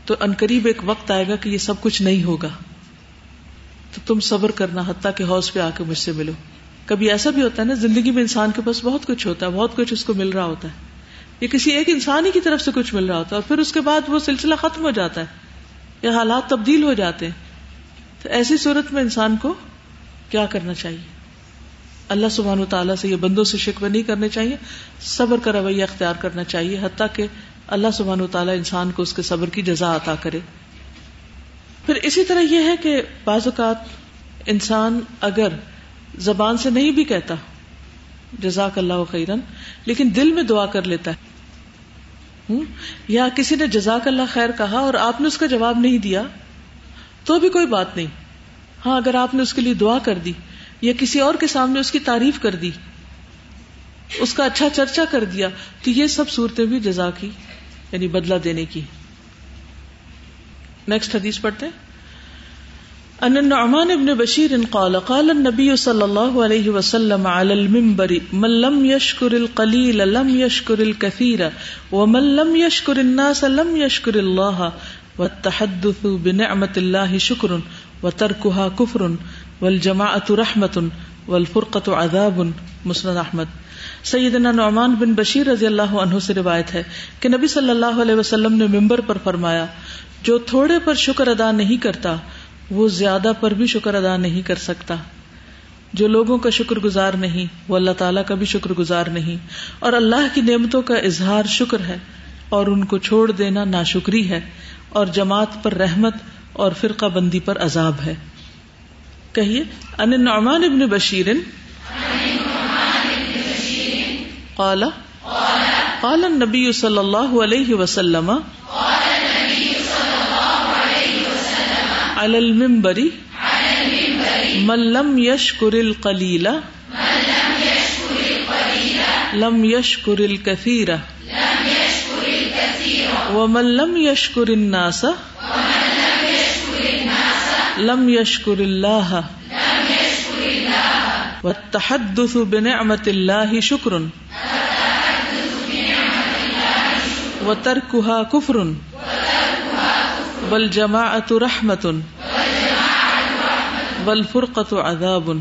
تو انقریب ایک وقت آئے گا کہ یہ سب کچھ نہیں ہوگا۔ تو تم صبر کرنا حتیٰ کہ حوض پہ آ کے مجھ سے ملو۔ کبھی ایسا بھی ہوتا ہے نا، زندگی میں انسان کے پاس بہت کچھ ہوتا ہے، بہت کچھ اس کو مل رہا ہوتا ہے۔ یا کسی ایک انسان ہی کی طرف سے کچھ مل رہا ہوتا ہے اور پھر اس کے بعد وہ سلسلہ ختم ہو جاتا ہے۔ یا حالات تبدیل ہو جاتے ہیں، تو ایسی صورت میں انسان کو کیا کرنا چاہیے؟ اللہ سبحان و تعالیٰ سے یہ بندوں سے شکوہ نہیں کرنے چاہیے، صبر کا رویہ اختیار کرنا چاہیے، حتیٰ کہ اللہ سبحان و تعالیٰ انسان کو اس کے صبر کی جزا عطا کرے۔ پھر اسی طرح یہ ہے کہ بعض اوقات انسان اگر زبان سے نہیں بھی کہتا، جزاک اللہ خیرن لیکن دل میں دعا کر لیتا ہے۔ یا کسی نے جزاک اللہ خیر کہا اور آپ نے اس کا جواب نہیں دیا؟ تو بھی کوئی بات نہیں۔ ہاں اگر آپ نے اس کے لیے دعا کر دی یا کسی اور کے سامنے اس کی تعریف کر دی، اس کا اچھا چرچا کر دیا، تو یہ سب صورتیں بھی جزا کی یعنی بدلہ دینے کی۔ نیکسٹ حدیث پڑھتے ہیں۔ ان النعمان ابن بشیر قال قال النبي صلى الله عليه وسلم على المنبر، من لم يشكر القليل لم يشكر الكثير، ومن لم يشكر الناس لم يشكر الله، والتحدث بنعمة الله شكر، وتركها كفر، والجماعة رحمة، والفرقة عذاب. مسند احمد سیدنا نعمان بن بشیر رضی اللہ عنہ سے روایت ہے کہ نبی صلی اللہ علیہ وسلم نے ممبر پر فرمایا، جو تھوڑے پر شکر ادا نہیں کرتا وہ زیادہ پر بھی شکر ادا نہیں کر سکتا۔ جو لوگوں کا شکر گزار نہیں، وہ اللہ تعالیٰ کا بھی شکر گزار نہیں۔ اور اللہ کی نعمتوں کا اظہار شکر ہے، اور ان کو چھوڑ دینا ناشکری ہے۔ اور جماعت پر رحمت اور فرقہ بندی پر عذاب ہے۔ کہیے، ان نعمان ابن بشیر قال قال النبي صلى الله عليه وسلم على المنبر من لم يشكر القليل لم يشكر الكثير ومن لم يشكر الناس. لم يشكر الله والتحدث بنعمة الله شكر و ترکا کفر بل جماعت رحمت بل فرقت عذاب.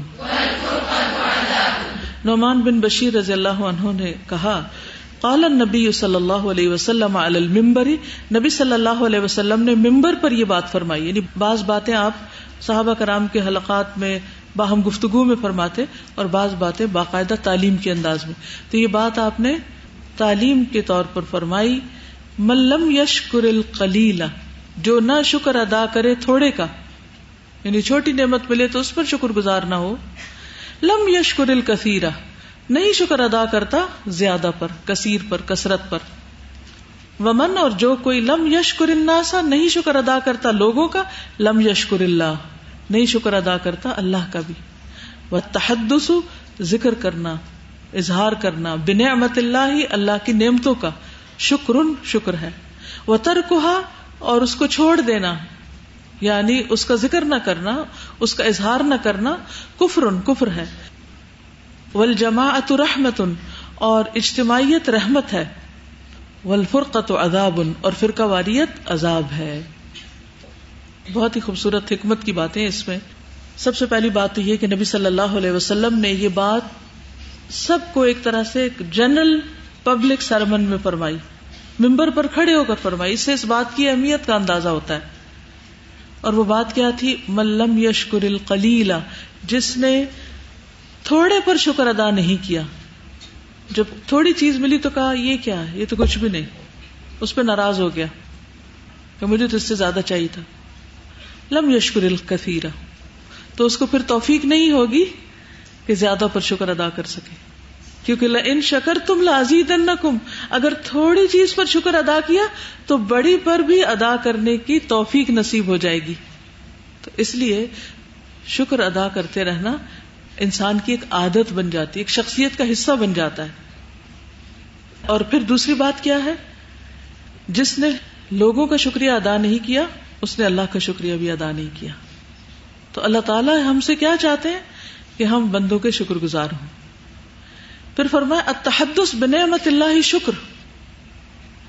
نعمان بن بشیر رضی اللہ عنہ نے کہا، قال النبی صلی اللہ علیہ وسلم علی المنبر، نبی صلی اللہ علیہ وسلم نے ممبر پر یہ بات فرمائی یعنی بعض باتیں آپ صحابہ کرام کے حلقات میں باہم گفتگو میں فرماتے اور بعض باتیں باقاعدہ تعلیم کے انداز میں۔ تو یہ بات آپ نے تعلیم کے طور پر فرمائی ملم یشکر القلیلا جو نہ شکر ادا کرے تھوڑے کا یعنی چھوٹی نعمت ملے تو اس پر شکر گزار نہ ہو۔ لم یشکر الکثیرہ، نہیں شکر ادا کرتا زیادہ پر، کثیر پر، کثرت پر۔ ومن، اور جو کوئی لم یشکر الناسا نہیں شکر ادا کرتا لوگوں کا، لم یشکر اللہ، نہیں شکر ادا کرتا اللہ کا بھی۔ وہ تحدس ذکر کرنا، اظہار کرنا، بنعمت اللہ ہی اللہ کی نعمتوں کا۔ شکر شکر ہے۔ وہ ترکا اور اس کو چھوڑ دینا۔ یعنی اس کا ذکر نہ کرنا، اس کا اظہار نہ کرنا کفر کفر ہے۔ ول جماعت رحمت اور اجتماعیت رحمت ہے۔ ولفرقت عذاب، اور فرقہ واریت عذاب ہے۔ بہت ہی خوبصورت حکمت کی باتیں اس میں۔ سب سے پہلی بات تو یہ کہ نبی صلی اللہ علیہ وسلم نے یہ بات سب کو ایک طرح سے جنرل پبلک سرمن میں فرمائی۔ ممبر پر کھڑے ہو کر فرمائی۔ اس سے اس بات کی اہمیت کا اندازہ ہوتا ہے۔ اور وہ بات کیا تھی؟ ملم یشکر القلیلا جس نے تھوڑے پر شکر ادا نہیں کیا۔ جب تھوڑی چیز ملی تو کہا، یہ کیا ہے؟ یہ تو کچھ بھی نہیں۔ اس پہ ناراض ہو گیا کہ مجھے تو اس سے زیادہ چاہیے تھا۔ لم یشکر الکثیرہ تو اس کو پھر توفیق نہیں ہوگی کہ زیادہ پر شکر ادا کر سکے۔ کیونکہ ان شکر تم لازید اگر تھوڑی چیز پر شکر ادا کیا تو بڑی پر بھی ادا کرنے کی توفیق نصیب ہو جائے گی۔ تو اس لیے شکر ادا کرتے رہنا انسان کی ایک عادت بن جاتی ہے، ایک شخصیت کا حصہ بن جاتا ہے۔ اور پھر دوسری بات کیا ہے؟ جس نے لوگوں کا شکریہ ادا نہیں کیا، اس نے اللہ کا شکریہ بھی ادا نہیں کیا۔ تو اللہ تعالیٰ ہم سے کیا چاہتے ہیں؟ کہ ہم بندوں کے شکر گزار ہوں۔ پھر فرمایا اتحدس بنعمت اللہ شکر۔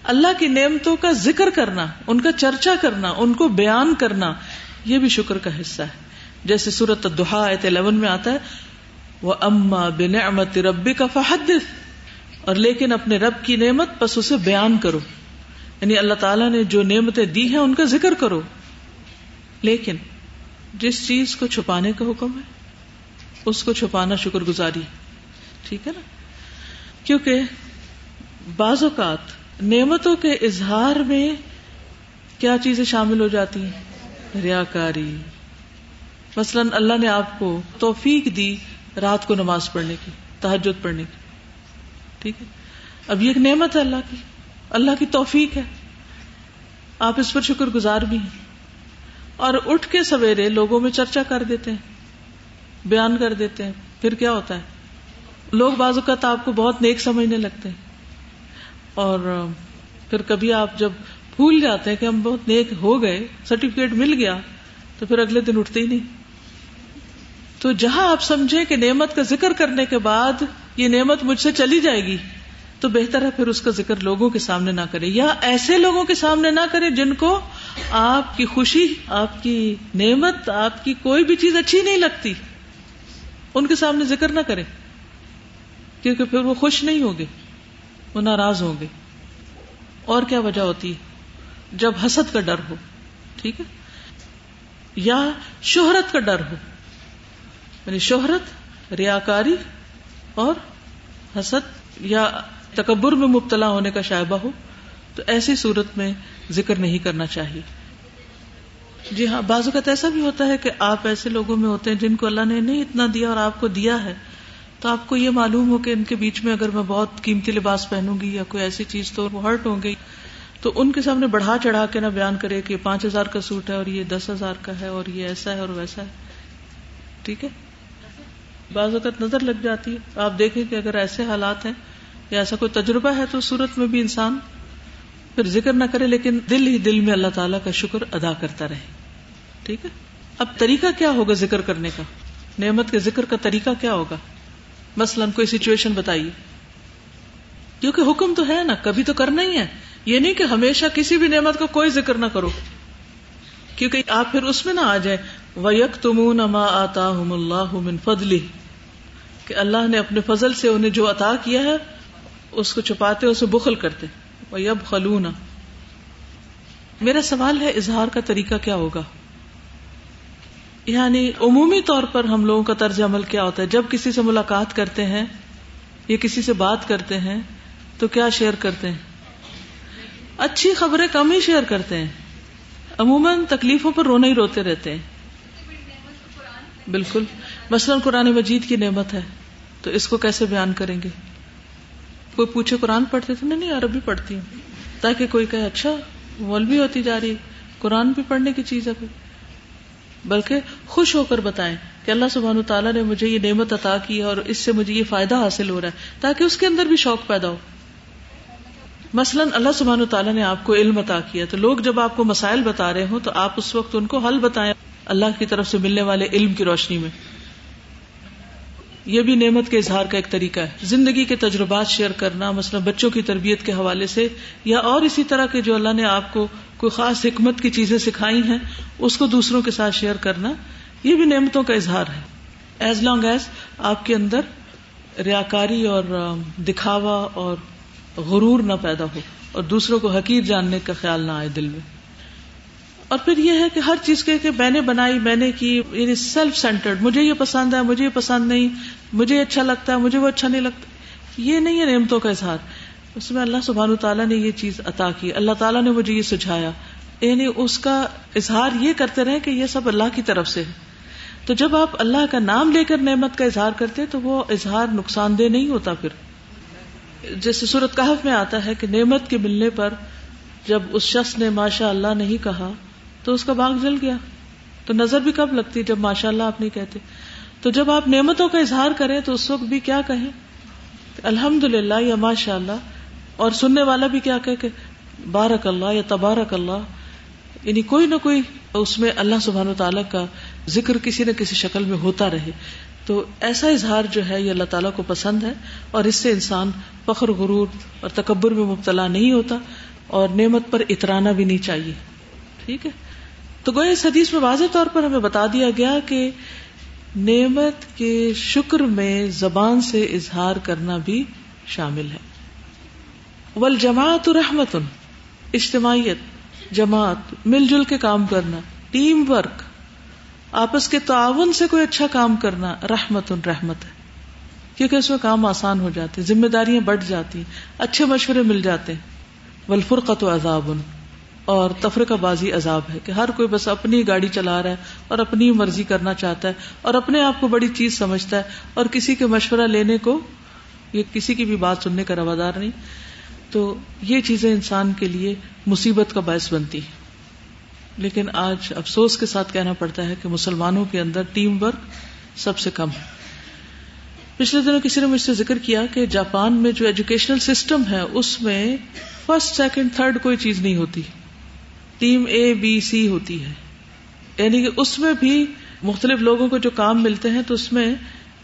اللہ کی نعمتوں کا ذکر کرنا، ان کا چرچا کرنا، ان کو بیان کرنا، یہ بھی شکر کا حصہ ہے۔ جیسے سورت دہا الیون میں آتا ہے وہ اما بنعمت ربی کا فحدث۔ اور لیکن اپنے رب کی نعمت بس اسے بیان کرو۔ یعنی اللہ تعالیٰ نے جو نعمتیں دی ہیں، ان کا ذکر کرو۔ لیکن جس چیز کو چھپانے کا حکم ہے، اس کو چھپانا شکر گزاری ٹھیک ہے نا؟ کیونکہ بعض اوقات نعمتوں کے اظہار میں کیا چیزیں شامل ہو جاتی ہیں؟ ریا کاری۔ مثلاً اللہ نے آپ کو توفیق دی رات کو نماز پڑھنے کی تحجد پڑھنے کی۔ ٹھیک ہے؟ اب یہ ایک نعمت ہے اللہ کی۔ اللہ کی توفیق ہے۔ آپ اس پر شکر گزار بھی ہیں۔ اور اٹھ کے سویرے لوگوں میں چرچا کر دیتے ہیں، بیان کر دیتے ہیں۔ پھر کیا ہوتا ہے؟ لوگ بعض اوقات آپ کو بہت نیک سمجھنے لگتے ہیں۔ اور پھر کبھی آپ جب بھول جاتے ہیں کہ ہم بہت نیک ہو گئے سرٹیفکیٹ مل گیا، تو پھر اگلے دن اٹھتے ہی نہیں۔ تو جہاں آپ سمجھے کہ نعمت کا ذکر کرنے کے بعد یہ نعمت مجھ سے چلی جائے گی، تو بہتر ہے پھر اس کا ذکر لوگوں کے سامنے نہ کرے یا ایسے لوگوں کے سامنے نہ کرے جن کو آپ کی خوشی، آپ کی نعمت، آپ کی کوئی بھی چیز اچھی نہیں لگتی، ان کے سامنے ذکر نہ کرے کیونکہ پھر وہ خوش نہیں ہوگے وہ ناراض ہوں گے۔ اور کیا وجہ ہوتی ہے؟ جب حسد کا ڈر ہو، ٹھیک ہے؟ یا شہرت کا ڈر ہو یعنی شہرت، ریاکاری اور حسد یا تکبر میں مبتلا ہونے کا شائبہ ہو، تو ایسی صورت میں ذکر نہیں کرنا چاہیے۔ جی ہاں بازو کا ایسا بھی ہوتا ہے کہ آپ ایسے لوگوں میں ہوتے ہیں جن کو اللہ نے نہیں اتنا دیا اور آپ کو دیا ہے تو آپ کو یہ معلوم ہو کہ ان کے بیچ میں اگر میں بہت قیمتی لباس پہنوں گی یا کوئی ایسی چیز تو وہ ہرٹ ہوں گی، تو ان کے سامنے بڑھا چڑھا کے نہ بیان کرے کہ پانچ ہزار کا سوٹ ہے اور یہ دس ہزار کا ہے اور یہ ایسا ہے اور ویسا ہے۔ ٹھیک ہے؟ بعض اوقات نظر لگ جاتی ہے۔ آپ دیکھیں کہ اگر ایسے حالات ہیں یا ایسا کوئی تجربہ ہے تو صورت میں بھی انسان پھر ذکر نہ کرے، لیکن دل ہی دل میں اللہ تعالیٰ کا شکر ادا کرتا رہے۔ ٹھیک ہے؟ اب طریقہ کیا ہوگا ذکر کرنے کا؟ نعمت کے ذکر کا طریقہ کیا ہوگا؟ مثلاً کوئی سچویشن بتائیے۔ کیونکہ حکم تو ہے نا، کبھی تو کرنا ہی ہے۔ یہ نہیں کہ ہمیشہ کسی بھی نعمت کا کوئی ذکر نہ کرو۔ کیونکہ آپ پھر اس میں نہ آ جائیں۔ ویک تمون اما آتا اللہ فضلی کہ اللہ نے اپنے فضل سے انہیں جو عطا کیا ہے، اس کو چھپاتے، اسے بخل کرتے۔ وہ یب خلونا میرا سوال ہے، اظہار کا طریقہ کیا ہوگا؟ یعنی عمومی طور پر ہم لوگوں کا طرز عمل کیا ہوتا ہے؟ جب کسی سے ملاقات کرتے ہیں یا کسی سے بات کرتے ہیں، تو کیا شیئر کرتے ہیں؟ اچھی خبریں کم ہی شیئر کرتے ہیں۔ عموماً تکلیفوں پر رونا ہی روتے رہتے ہیں۔ بالکل۔ مثلاً قرآن مجید کی نعمت ہے، تو اس کو کیسے بیان کریں گے؟ کوئی پوچھے قرآن پڑھتے تھے نہیں عربی پڑھتی ہوں۔ تاکہ کوئی کہے اچھا مولوی ہوتی جا رہی قرآن بھی پڑھنے کی چیز ہے۔ بلکہ خوش ہو کر بتائیں کہ اللہ سبحانہ تعالیٰ نے مجھے یہ نعمت عطا کی اور اس سے مجھے یہ فائدہ حاصل ہو رہا ہے، تاکہ اس کے اندر بھی شوق پیدا ہو۔ مثلاً اللہ سبحانہ تعالیٰ نے آپ کو علم عطا کیا، تو لوگ جب آپ کو مسائل بتا رہے ہوں تو آپ اس وقت ان کو حل بتائیں اللہ کی طرف سے ملنے والے علم کی روشنی میں۔ یہ بھی نعمت کے اظہار کا ایک طریقہ ہے۔ زندگی کے تجربات شیئر کرنا، مثلا بچوں کی تربیت کے حوالے سے، یا اور اسی طرح کے جو اللہ نے آپ کو کوئی خاص حکمت کی چیزیں سکھائی ہیں، اس کو دوسروں کے ساتھ شیئر کرنا، یہ بھی نعمتوں کا اظہار ہے۔ ایز لانگ ایز آپ کے اندر ریاکاری اور دکھاوا اور غرور نہ پیدا ہو اور دوسروں کو حقیر جاننے کا خیال نہ آئے دل میں۔ اور پھر یہ ہے کہ ہر چیز کے کہ میں نے بنائی، میں نے کی یعنی سیلف سینٹرڈ مجھے یہ پسند ہے، مجھے یہ پسند نہیں، مجھے اچھا لگتا ہے، مجھے وہ اچھا نہیں لگتا۔ یہ نہیں ہے نعمتوں کا اظہار۔ اس میں اللہ سبحان تعالیٰ نے یہ چیز عطا کی۔ اللہ تعالیٰ نے مجھے یہ سجھایا۔ یعنی اس کا اظہار یہ کرتے رہے کہ یہ سب اللہ کی طرف سے ہے۔ تو جب آپ اللہ کا نام لے کر نعمت کا اظہار کرتے تو وہ اظہار نقصان دہ نہیں ہوتا پھر۔ جیسے صورت کہف میں آتا ہے کہ نعمت کے ملنے پر جب اس شخص نے ماشاء اللہ نہیں کہا تو اس کا باغ جل گیا۔ تو نظر بھی کب لگتی جب ماشاء اللہ آپ نہیں کہتے۔ تو جب آپ نعمتوں کا اظہار کریں تو اس وقت بھی کیا کہیں؟ الحمد للہ یا ماشاء اللہ اور سننے والا بھی کیا کہ بارک اللہ یا تبارک اللہ یعنی کوئی نہ کوئی اس میں اللہ سبحان و تعالیٰ کا ذکر کسی نہ کسی شکل میں ہوتا رہے۔ تو ایسا اظہار جو ہے یہ اللہ تعالیٰ کو پسند ہے اور اس سے انسان فخر، غرور اور تکبر میں مبتلا نہیں ہوتا اور نعمت پر اترانا بھی نہیں چاہیے۔ ٹھیک ہے؟ تو گویا اس حدیث میں واضح طور پر ہمیں بتا دیا گیا کہ نعمت کے شکر میں زبان سے اظہار کرنا بھی شامل ہے۔ ول جماعت رحمت اجتماعیت، جماعت، مل جل کے کام کرنا، ٹیم ورک، آپس کے تعاون سے کوئی اچھا کام کرنا رحمت ان رحمت ہے۔ کیونکہ اس میں کام آسان ہو جاتے ذمہ داریاں بڑھ جاتی اچھے مشورے مل جاتے ہیں۔ ولفرقت و عذاب ان اور تفرقہ بازی عذاب ہے کہ ہر کوئی بس اپنی گاڑی چلا رہا ہے اور اپنی مرضی کرنا چاہتا ہے اور اپنے آپ کو بڑی چیز سمجھتا ہے اور کسی کے مشورہ لینے کو، یہ کسی کی بھی بات سننے کا روادار نہیں۔ تو یہ چیزیں انسان کے لیے مصیبت کا باعث بنتی لیکن آج افسوس کے ساتھ کہنا پڑتا ہے کہ مسلمانوں کے اندر ٹیم ورک سب سے کم ہے۔ پچھلے دنوں کسی نے مجھ سے ذکر کیا کہ جاپان میں جو ایجوکیشنل سسٹم ہے، اس میں فرسٹ، سیکنڈ، تھرڈ کوئی چیز نہیں ہوتی۔ ٹیم اے بی سی ہوتی ہے۔ یعنی کہ اس میں بھی مختلف لوگوں کو جو کام ملتے ہیں، تو اس میں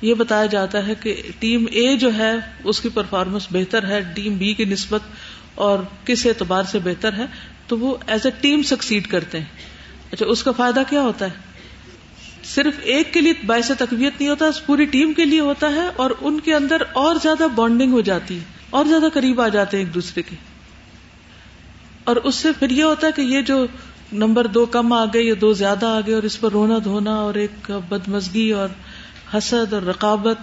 یہ بتایا جاتا ہے کہ ٹیم اے جو ہے، اس کی پرفارمنس بہتر ہے، ٹیم بی کی نسبت اور کس اعتبار سے بہتر ہے، تو وہ ایز اے ٹیم سکسیڈ کرتے ہیں۔ اچھا اس کا فائدہ کیا ہوتا ہے؟ صرف ایک کے لیے باعث تقویت نہیں ہوتا، پوری ٹیم کے لیے ہوتا ہے اور ان کے اندر اور زیادہ بانڈنگ ہو جاتی ہے، اور زیادہ قریب آ جاتے ہیں ایک دوسرے کے۔ اور اس سے پھر یہ ہوتا ہے کہ یہ جو نمبر دو کم آ گئے یا دو زیادہ آ گئے اور اس پر رونا دھونا اور ایک بدمزگی اور حسد اور رقابت۔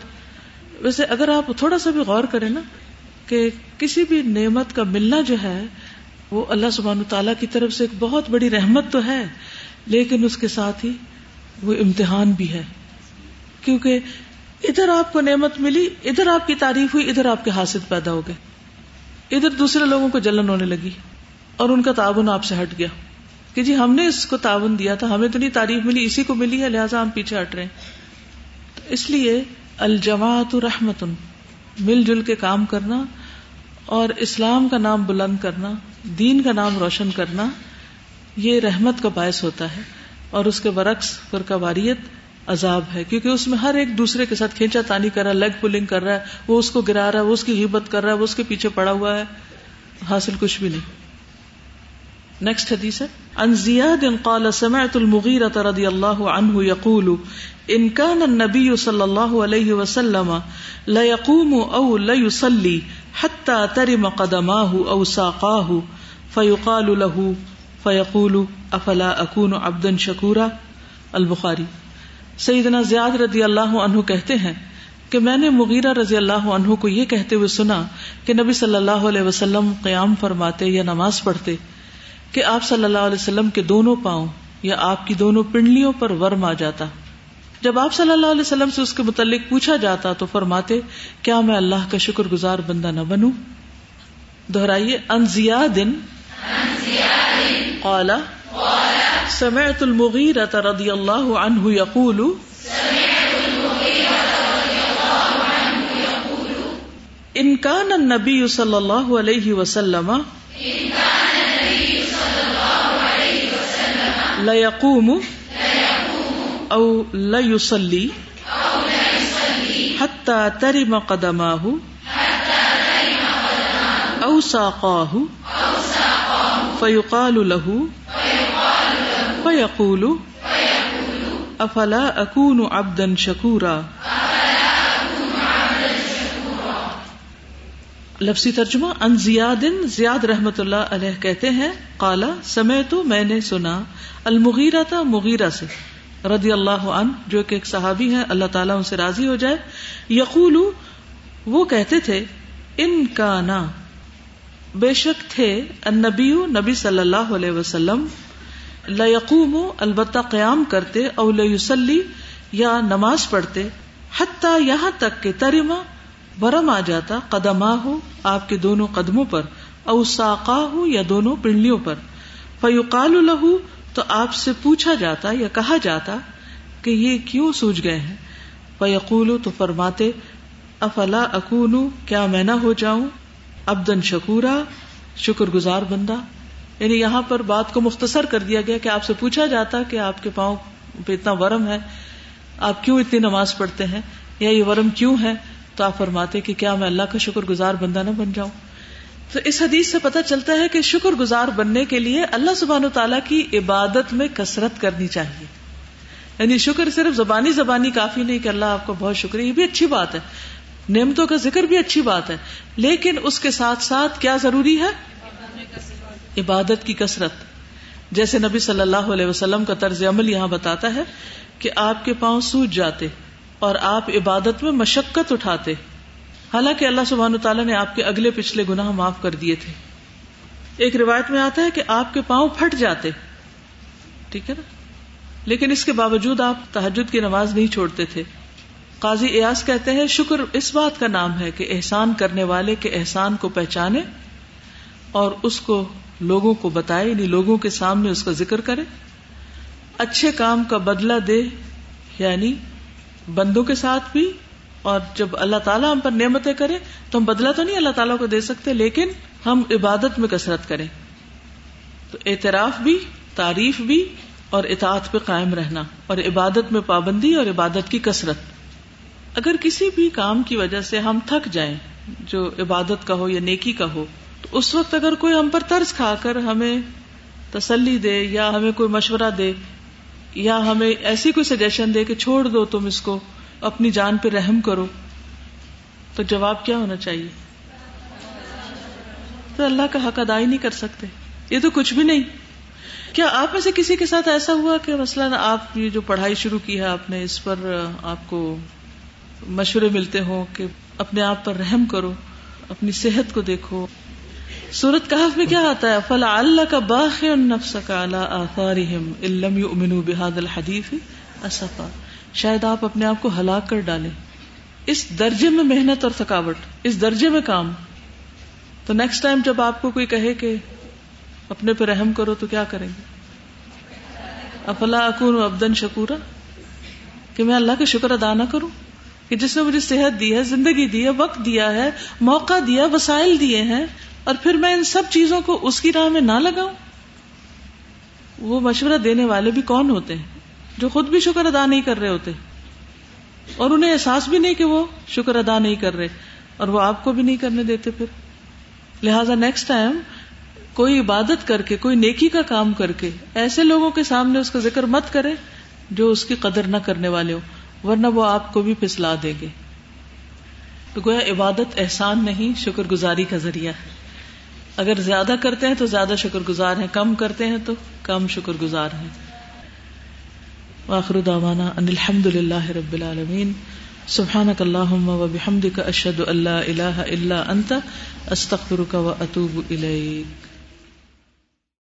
ویسے اگر آپ تھوڑا سا بھی غور کریں نا کہ کسی بھی نعمت کا ملنا جو ہے، وہ اللہ سبحان تعالیٰ کی طرف سے ایک بہت بڑی رحمت تو ہے، لیکن اس کے ساتھ ہی وہ امتحان بھی ہے۔ کیونکہ ادھر آپ کو نعمت ملی، ادھر آپ کی تعریف ہوئی، ادھر آپ کے حاصل پیدا ہو گئے۔ ادھر دوسرے لوگوں کو جلن ہونے لگی اور ان کا تعاون آپ سے ہٹ گیا۔ کہ جی ہم نے اس کو تعاون دیا تھا، ہمیں تو نہیں تعریف ملی، اسی کو ملی ہے، لہٰذا ہم پیچھے ہٹ رہے ہیں۔ اس لیے الجماعت رحمت، مل جل کے کام کرنا اور اسلام کا نام بلند کرنا، دین کا نام روشن کرنا، یہ رحمت کا باعث ہوتا ہے اور اس کے برعکس فرقہ واریت عذاب ہے، کیونکہ اس میں ہر ایک دوسرے کے ساتھ کھینچا تانی کر رہا ہے لیگ پولنگ کر رہا ہے، وہ اس کو گرا رہا ہے، وہ اس کی غیبت کر رہا ہے، وہ اس کے پیچھے پڑا ہوا ہے، حاصل کچھ بھی نہیں۔ نیکسٹ حدیث ہے ان زیاد قال سمعت المغیرة رضی اللہ عنہ یقول ان كان النبي صلی اللہ علیہ وسلم لا يقوم او لا يصلي حتى ترم قدماه او ساقاه فيقال له فيقول افلا اكون عبدا شكورا البخاری سیدنا زیاد رضی اللہ عنہ کہتے ہیں کہ میں نے مغیرہ رضی اللہ عنہ کو یہ کہتے ہوئے سنا کہ نبی صلی اللہ علیہ وسلم قیام فرماتے یا نماز پڑھتے کہ آپ صلی اللہ علیہ وسلم کے دونوں پاؤں یا آپ کی دونوں پنڈلیوں پر ورم آ جاتا۔ جب آپ صلی اللہ علیہ وسلم سے اس کے متعلق پوچھا جاتا تو فرماتے، کیا میں اللہ کا شکر گزار بندہ نہ بنوں؟ دہرائیے انزیا دن قالا، سمعت المغیرة رضی اللہ عنہ یقول۔ ان کان النبی صلی اللہ علیہ وسلم۔ ليقوم او ليصلي حتى ترم قدماه او ساقاه فيقال له فيقول افلا اكون عبدا شكورا لفظی ترجمہ ان زیاد زیاد رحمت اللہ علیہ کہتے ہیں کالا سمے تو میں نے سنا المغیرہ تھا مغیرہ سے، رضی اللہ عنہ، جو کہ ایک صحابی ہے اللہ تعالیٰ ان سے راضی ہو جائے۔ یقول وہ کہتے تھے، ان کا نا بے شک تھے النبی نبی صلی اللہ علیہ وسلم لقوم البتہ قیام کرتے، او لسلی یا نماز پڑھتے، حتیٰ یہاں تک کہ ترما ورم آ جاتا قدما ہو آپ کے دونوں قدموں پر، او ساقا ہو یا دونوں پنڈلیوں پر۔ فیوقال لہو، تو آپ سے پوچھا جاتا یا کہا جاتا کہ یہ کیوں سوج گئے ہیں؟ فیقول تو فرماتے، افلا اکون کیا میں نہ ہو جاؤں؟ ابدن شکورا، شکر گزار بندہ۔ یعنی یہاں پر بات کو مختصر کر دیا گیا کہ آپ سے پوچھا جاتا کہ آپ کے پاؤں پہ اتنا ورم ہے، آپ کیوں اتنی نماز پڑھتے ہیں؟ یا یہ ورم کیوں ہے؟ تو آپ فرماتے کہ کیا میں اللہ کا شکر گزار بندہ نہ بن جاؤں؟ تو اس حدیث سے پتہ چلتا ہے کہ شکر گزار بننے کے لیے اللہ سبحان و تعالیٰ کی عبادت میں کثرت کرنی چاہیے۔ یعنی شکر صرف زبانی زبانی کافی نہیں کہ اللہ آپ کو بہت شکریہ، یہ بھی اچھی بات ہے۔ نعمتوں کا ذکر بھی اچھی بات ہے۔ لیکن اس کے ساتھ ساتھ کیا ضروری ہے؟ عبادت کی کثرت۔ جیسے نبی صلی اللہ علیہ وسلم کا طرز عمل یہاں بتاتا ہے کہ آپ کے پاؤں سوج جاتے۔ اور آپ عبادت میں مشقت اٹھاتے۔ حالانکہ اللہ سبحان تعالیٰ نے آپ کے اگلے پچھلے گناہ معاف کر دیے تھے۔ ایک روایت میں آتا ہے کہ آپ کے پاؤں پھٹ جاتے۔ ٹھیک ہے نا؟ لیکن اس کے باوجود آپ تحجد کی نماز نہیں چھوڑتے تھے۔ قاضی ایاس کہتے ہیں، شکر اس بات کا نام ہے کہ احسان کرنے والے کے احسان کو پہچانے اور اس کو لوگوں کو بتائے یعنی لوگوں کے سامنے اس کا ذکر کرے۔ اچھے کام کا بدلہ دے یعنی بندوں کے ساتھ بھی اور جب اللہ تعالیٰ ہم پر نعمتیں کرے تو ہم بدلہ تو نہیں اللہ تعالیٰ کو دے سکتے، لیکن ہم عبادت میں کثرت کریں۔ تو اعتراف بھی، تعریف بھی اور اطاعت پہ قائم رہنا اور عبادت میں پابندی اور عبادت کی کثرت۔ اگر کسی بھی کام کی وجہ سے ہم تھک جائیں، جو عبادت کا ہو یا نیکی کا ہو، تو اس وقت اگر کوئی ہم پر طرز کھا کر ہمیں تسلی دے یا ہمیں کوئی مشورہ دے یا ہمیں ایسی کوئی سجیشن دے کہ چھوڑ دو تم اس کو، اپنی جان پہ رحم کرو۔ تو جواب کیا ہونا چاہیے؟ تو اللہ کا حق ادا ہی نہیں کر سکتے۔ یہ تو کچھ بھی نہیں۔ کیا آپ میں سے کسی کے ساتھ ایسا ہوا کہ مثلاً آپ یہ جو پڑھائی شروع کی ہے، آپ نے اس پر آپ کو مشورے ملتے ہوں کہ اپنے آپ پر رحم کرو، اپنی صحت کو دیکھو۔ سورت کہف میں کیا آتا ہے؟ فلا اللہ کا باخ نفس کا بحاد الحدیف اصفا شاید آپ اپنے آپ کو ہلاک کر ڈالیں۔ اس درجے میں محنت اور تھکاوٹ، اس درجے میں کام۔ تو نیکسٹ ٹائم جب آپ کو کوئی کہے کہ اپنے پہ رحم کرو تو کیا کریں گے؟ افلا اکون ابدن شکورا؟ کہ میں اللہ کا شکر ادا نہ کروں؟ کہ جس نے مجھے صحت دی ہے، زندگی دی ہے، وقت دیا ہے، موقع دیا، وسائل دیے ہیں اور پھر میں ان سب چیزوں کو اس کی راہ میں نہ لگاؤں۔ وہ مشورہ دینے والے بھی کون ہوتے ہیں جو خود بھی شکر ادا نہیں کر رہے ہوتے؟ اور انہیں احساس بھی نہیں کہ وہ شکر ادا نہیں کر رہے اور وہ آپ کو بھی نہیں کرنے دیتے پھر۔ لہذا نیکسٹ ٹائم کوئی عبادت کر کے، کوئی نیکی کا کام کر کے ایسے لوگوں کے سامنے اس کا ذکر مت کرے جو اس کی قدر نہ کرنے والے ہو ورنہ وہ آپ کو بھی پسلا دیں گے۔ تو گویا عبادت احسان نہیں شکر گزاری کا ذریعہ ہے۔ اگر زیادہ کرتے ہیں تو زیادہ شکر گزار ہیں، کم کرتے ہیں تو کم شکر گزار ہیں۔ واخر دعوانا ان الحمد للہ رب العالمین۔ سبحانک اللہم و بحمدک، اشہد اللہ الہ الا انت، استغفرک و اتوب الیک۔